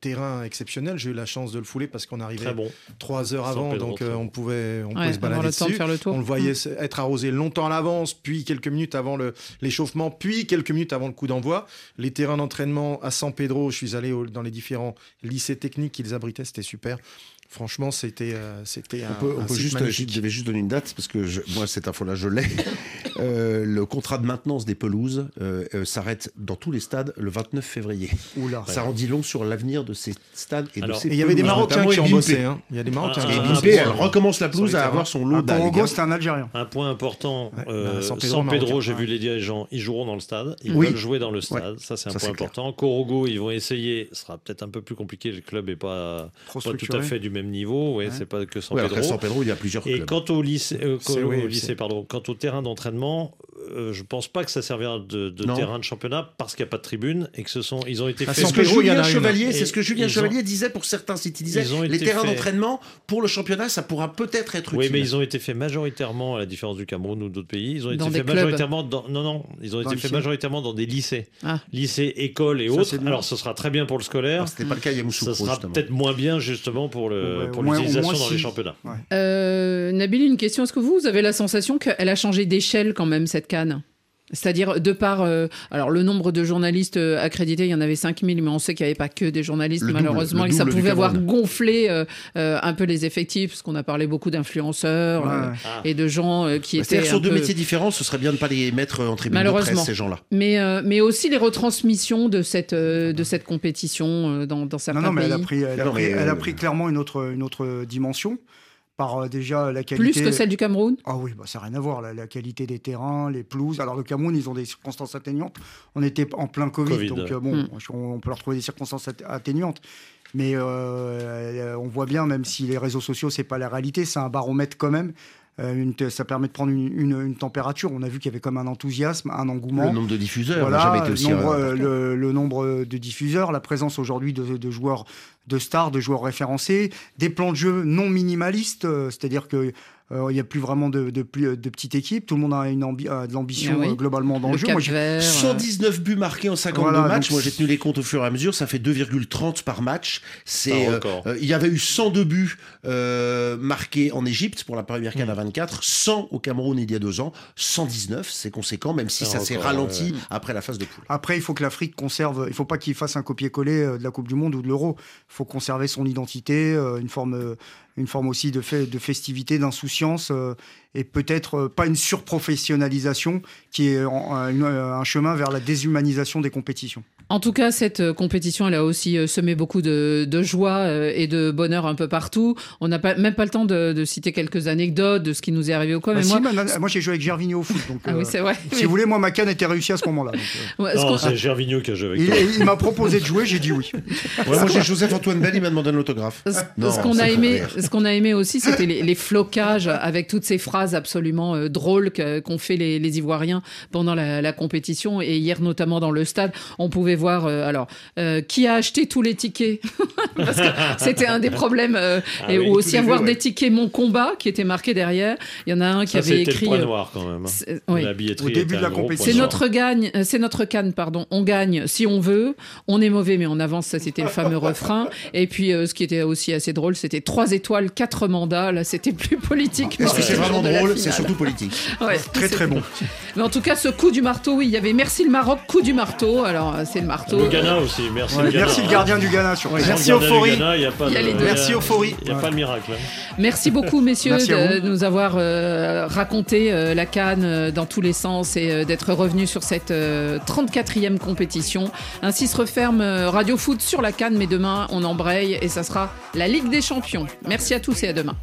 terrain exceptionnel. J'ai eu la chance de le fouler parce qu'on arrivait bon. trois heures avant, Pedro, donc euh, on pouvait, on Ouais, pouvait se balader le temps de dessus. faire le tour. On le voyait Mm. être arrosé longtemps à l'avance, puis quelques minutes avant le- l'échauffement, puis quelques minutes avant le coup d'envoi. Les terrains d'entraînement à San Pedro, je suis allé au- dans les différents lycées techniques qu'ils abritaient, c'était super. Franchement, c'était euh, c'était un, On peut, on un peut site juste, magnifique. je devais juste donner une date parce que je- moi cette info-là je l'ai. Euh, le contrat de maintenance des pelouses euh, euh, s'arrête dans tous les stades le 29 février. Oula. Ça en dit long sur l'avenir de ces stades et Alors- de ces Et il y avait des Marocains qui ont bossé. hein. Il y a des Marocains Ah, qui Et ah, bossé. elle recommence la pelouse à avoir son lot. Porogo, c'était un Algérien. Un point important, Ouais, euh, bah, San Pedro, j'ai vu les dirigeants, ils joueront dans le stade, ils Oui. veulent jouer dans le stade, ça c'est un Ça, point c'est important. Corogo, ils vont essayer, ce sera peut-être un peu plus compliqué, le club est pas, tout à fait du même niveau, ouais, Ouais. c'est pas que San Ouais, Pedro. San Pedro, il y a plusieurs Et clubs. quant au lycée, euh, au lycée, pardon, quant au terrain d'entraînement, euh, je pense pas que ça servira de, terrain de championnat parce qu'il n'y a pas de tribune et que ce sont, ils ont été À faits. C'est ce que Pedro, il y en Julien. Chevalier, Et c'est ce que Julien ils ont- Chevalier disait pour certains sites. Il disait Ils ont les terrains d'entraînement pour le championnat, ça pourra peut-être être Oui, utile. mais ils ont été faits majoritairement, à la différence du Cameroun ou d'autres pays, ils ont Dans été faits majoritairement dans. Non, non, ils ont été faits majoritairement dans des lycées. Ah. Lycées, écoles et autres. Alors, ce sera très bien pour le scolaire. Alors, C'était pas le cas Ça sera peut-être moins bien, justement, pour le Ouais, pour au l'utilisation dans les championnats. Ouais. Euh, Nabil, une question. Est-ce que vous, vous avez la sensation qu'elle a changé d'échelle quand même, cette canne? C'est-à-dire, de par euh, alors le nombre de journalistes euh, accrédités, il y en avait 5000, mais on sait qu'il n'y avait pas que des journalistes, Le double, malheureusement, et que ça pouvait avoir gonflé euh, euh, un peu les effectifs, parce qu'on a parlé beaucoup d'influenceurs Ouais, euh. Ah. et de gens euh, qui Bah, étaient. C'est-à-dire sur deux peu- métiers différents, ce serait bien de ne pas les mettre en tribune de Malheureusement. presse, ces gens-là. Mais, euh, mais aussi les retransmissions de cette, euh, de cette compétition euh, dans, dans certains Non, non, mais pays. elle a pris, elle a Non, pris, mais, elle a pris clairement une autre, une autre dimension par euh, déjà la qualité. Plus que celle du Cameroun? Ah oui, bah, ça n'a rien à voir. La, la qualité des terrains, les pelouses. Alors, le Cameroun, ils ont des circonstances atténuantes. On était en plein Covid, Covid, donc euh, bon, Mm. on, on peut leur trouver des circonstances at- atténuantes. Mais euh, on voit bien, même si les réseaux sociaux, c'est pas la réalité, c'est un baromètre quand même. Euh, une ça permet de prendre une, une- une température. On a vu qu'il y avait comme un enthousiasme, un engouement. Le nombre de diffuseurs Voilà, n'a jamais été aussi le, nombre, important. euh, le, le nombre de diffuseurs, la présence aujourd'hui de, de joueurs de stars, de joueurs référencés, des plans de jeu non minimalistes, euh, c'est-à-dire que euh, il n'y a plus vraiment de, de, de petites équipes, tout le monde a une ambi- a de l'ambition oui. euh, globalement dans Le le, jeu. Moi, Cap j'ai- Vert, euh, 119 buts marqués en 52 Voilà, matchs. donc Moi, j'ai tenu les comptes au fur et à mesure. Ça fait 2,30 par match. C'est, euh, euh, il y avait eu 102 buts euh, marqués en Égypte pour la première canne à 24, 100 au Cameroun il y a deux ans, 119. C'est conséquent, même si ça s'est ralenti ouais. après la phase de poule. Après, il faut que l'Afrique conserve. Il faut pas qu'il fasse un copier-coller euh, de la Coupe du Monde ou de l'Euro. Il faut conserver son identité, euh, une forme, euh, une forme aussi de, fait, de festivité, d'insouciance, euh, et peut-être euh, pas une surprofessionnalisation qui est en- un, une- un chemin vers la déshumanisation des compétitions. En tout cas, cette euh, compétition, elle a aussi euh, semé beaucoup de, de joie euh, et de bonheur un peu partout. On n'a pas, même pas le temps de, de citer quelques anecdotes de ce qui nous est arrivé au quoi. Bah si, moi, j'ai joué avec Gervinho au foot. Donc, Ah oui, euh, c'est vrai. Si vous voulez, moi, ma canne était réussie à ce moment-là. euh, Ouais, Non, c'est Gervinho qui a joué avec il toi. il m'a proposé de jouer, j'ai dit oui. Ouais, moi, j'ai Joseph-Antoine Bell, il m'a demandé un autographe. Ce, Non, ce qu'on a aimé. Ce qu'on a aimé aussi, c'était les, les flocages avec toutes ces phrases absolument euh, drôles qu'ont fait les, les Ivoiriens pendant la, la compétition et hier notamment dans le stade, on pouvait voir euh, alors euh, qui a acheté tous les tickets? Parce que c'était un des problèmes euh, Ah et oui, aussi avoir ouais. des tickets mon combat qui était marqué derrière. Il y en a un qui Ça, avait c'était écrit euh, noir quand même. hein. c'est- oui. La billetterie Au début de la compétition. C'est notre gagne, c'est notre canne, pardon. On gagne si on veut. On est mauvais, mais on avance. Ça, c'était le fameux refrain. Et puis, euh, ce qui était aussi assez drôle, c'était trois étoiles, quatre mandats. Là, c'était plus politique. Est-ce que c'est vraiment drôle C'est surtout politique. Ouais, Très, très bon. Mais en tout cas, ce coup du marteau, oui, il y avait merci le Maroc, coup du marteau. Alors, euh, c'est le marteau. Le Ghana aussi, merci. Ouais, le Ghana, merci le hein. gardien du Ghana sur Sans Merci Euphorie. Merci, Euphorie. Il n'y a pas de miracle. hein. Merci beaucoup, messieurs, Merci de nous avoir euh, raconté euh, la Cannes euh, dans tous les sens et d'être revenus sur cette euh, 34e compétition. Ainsi se referme Radio Foot sur la Cannes, mais demain, on embraye et ça sera la Ligue des Champions. Merci Merci à tous et à demain.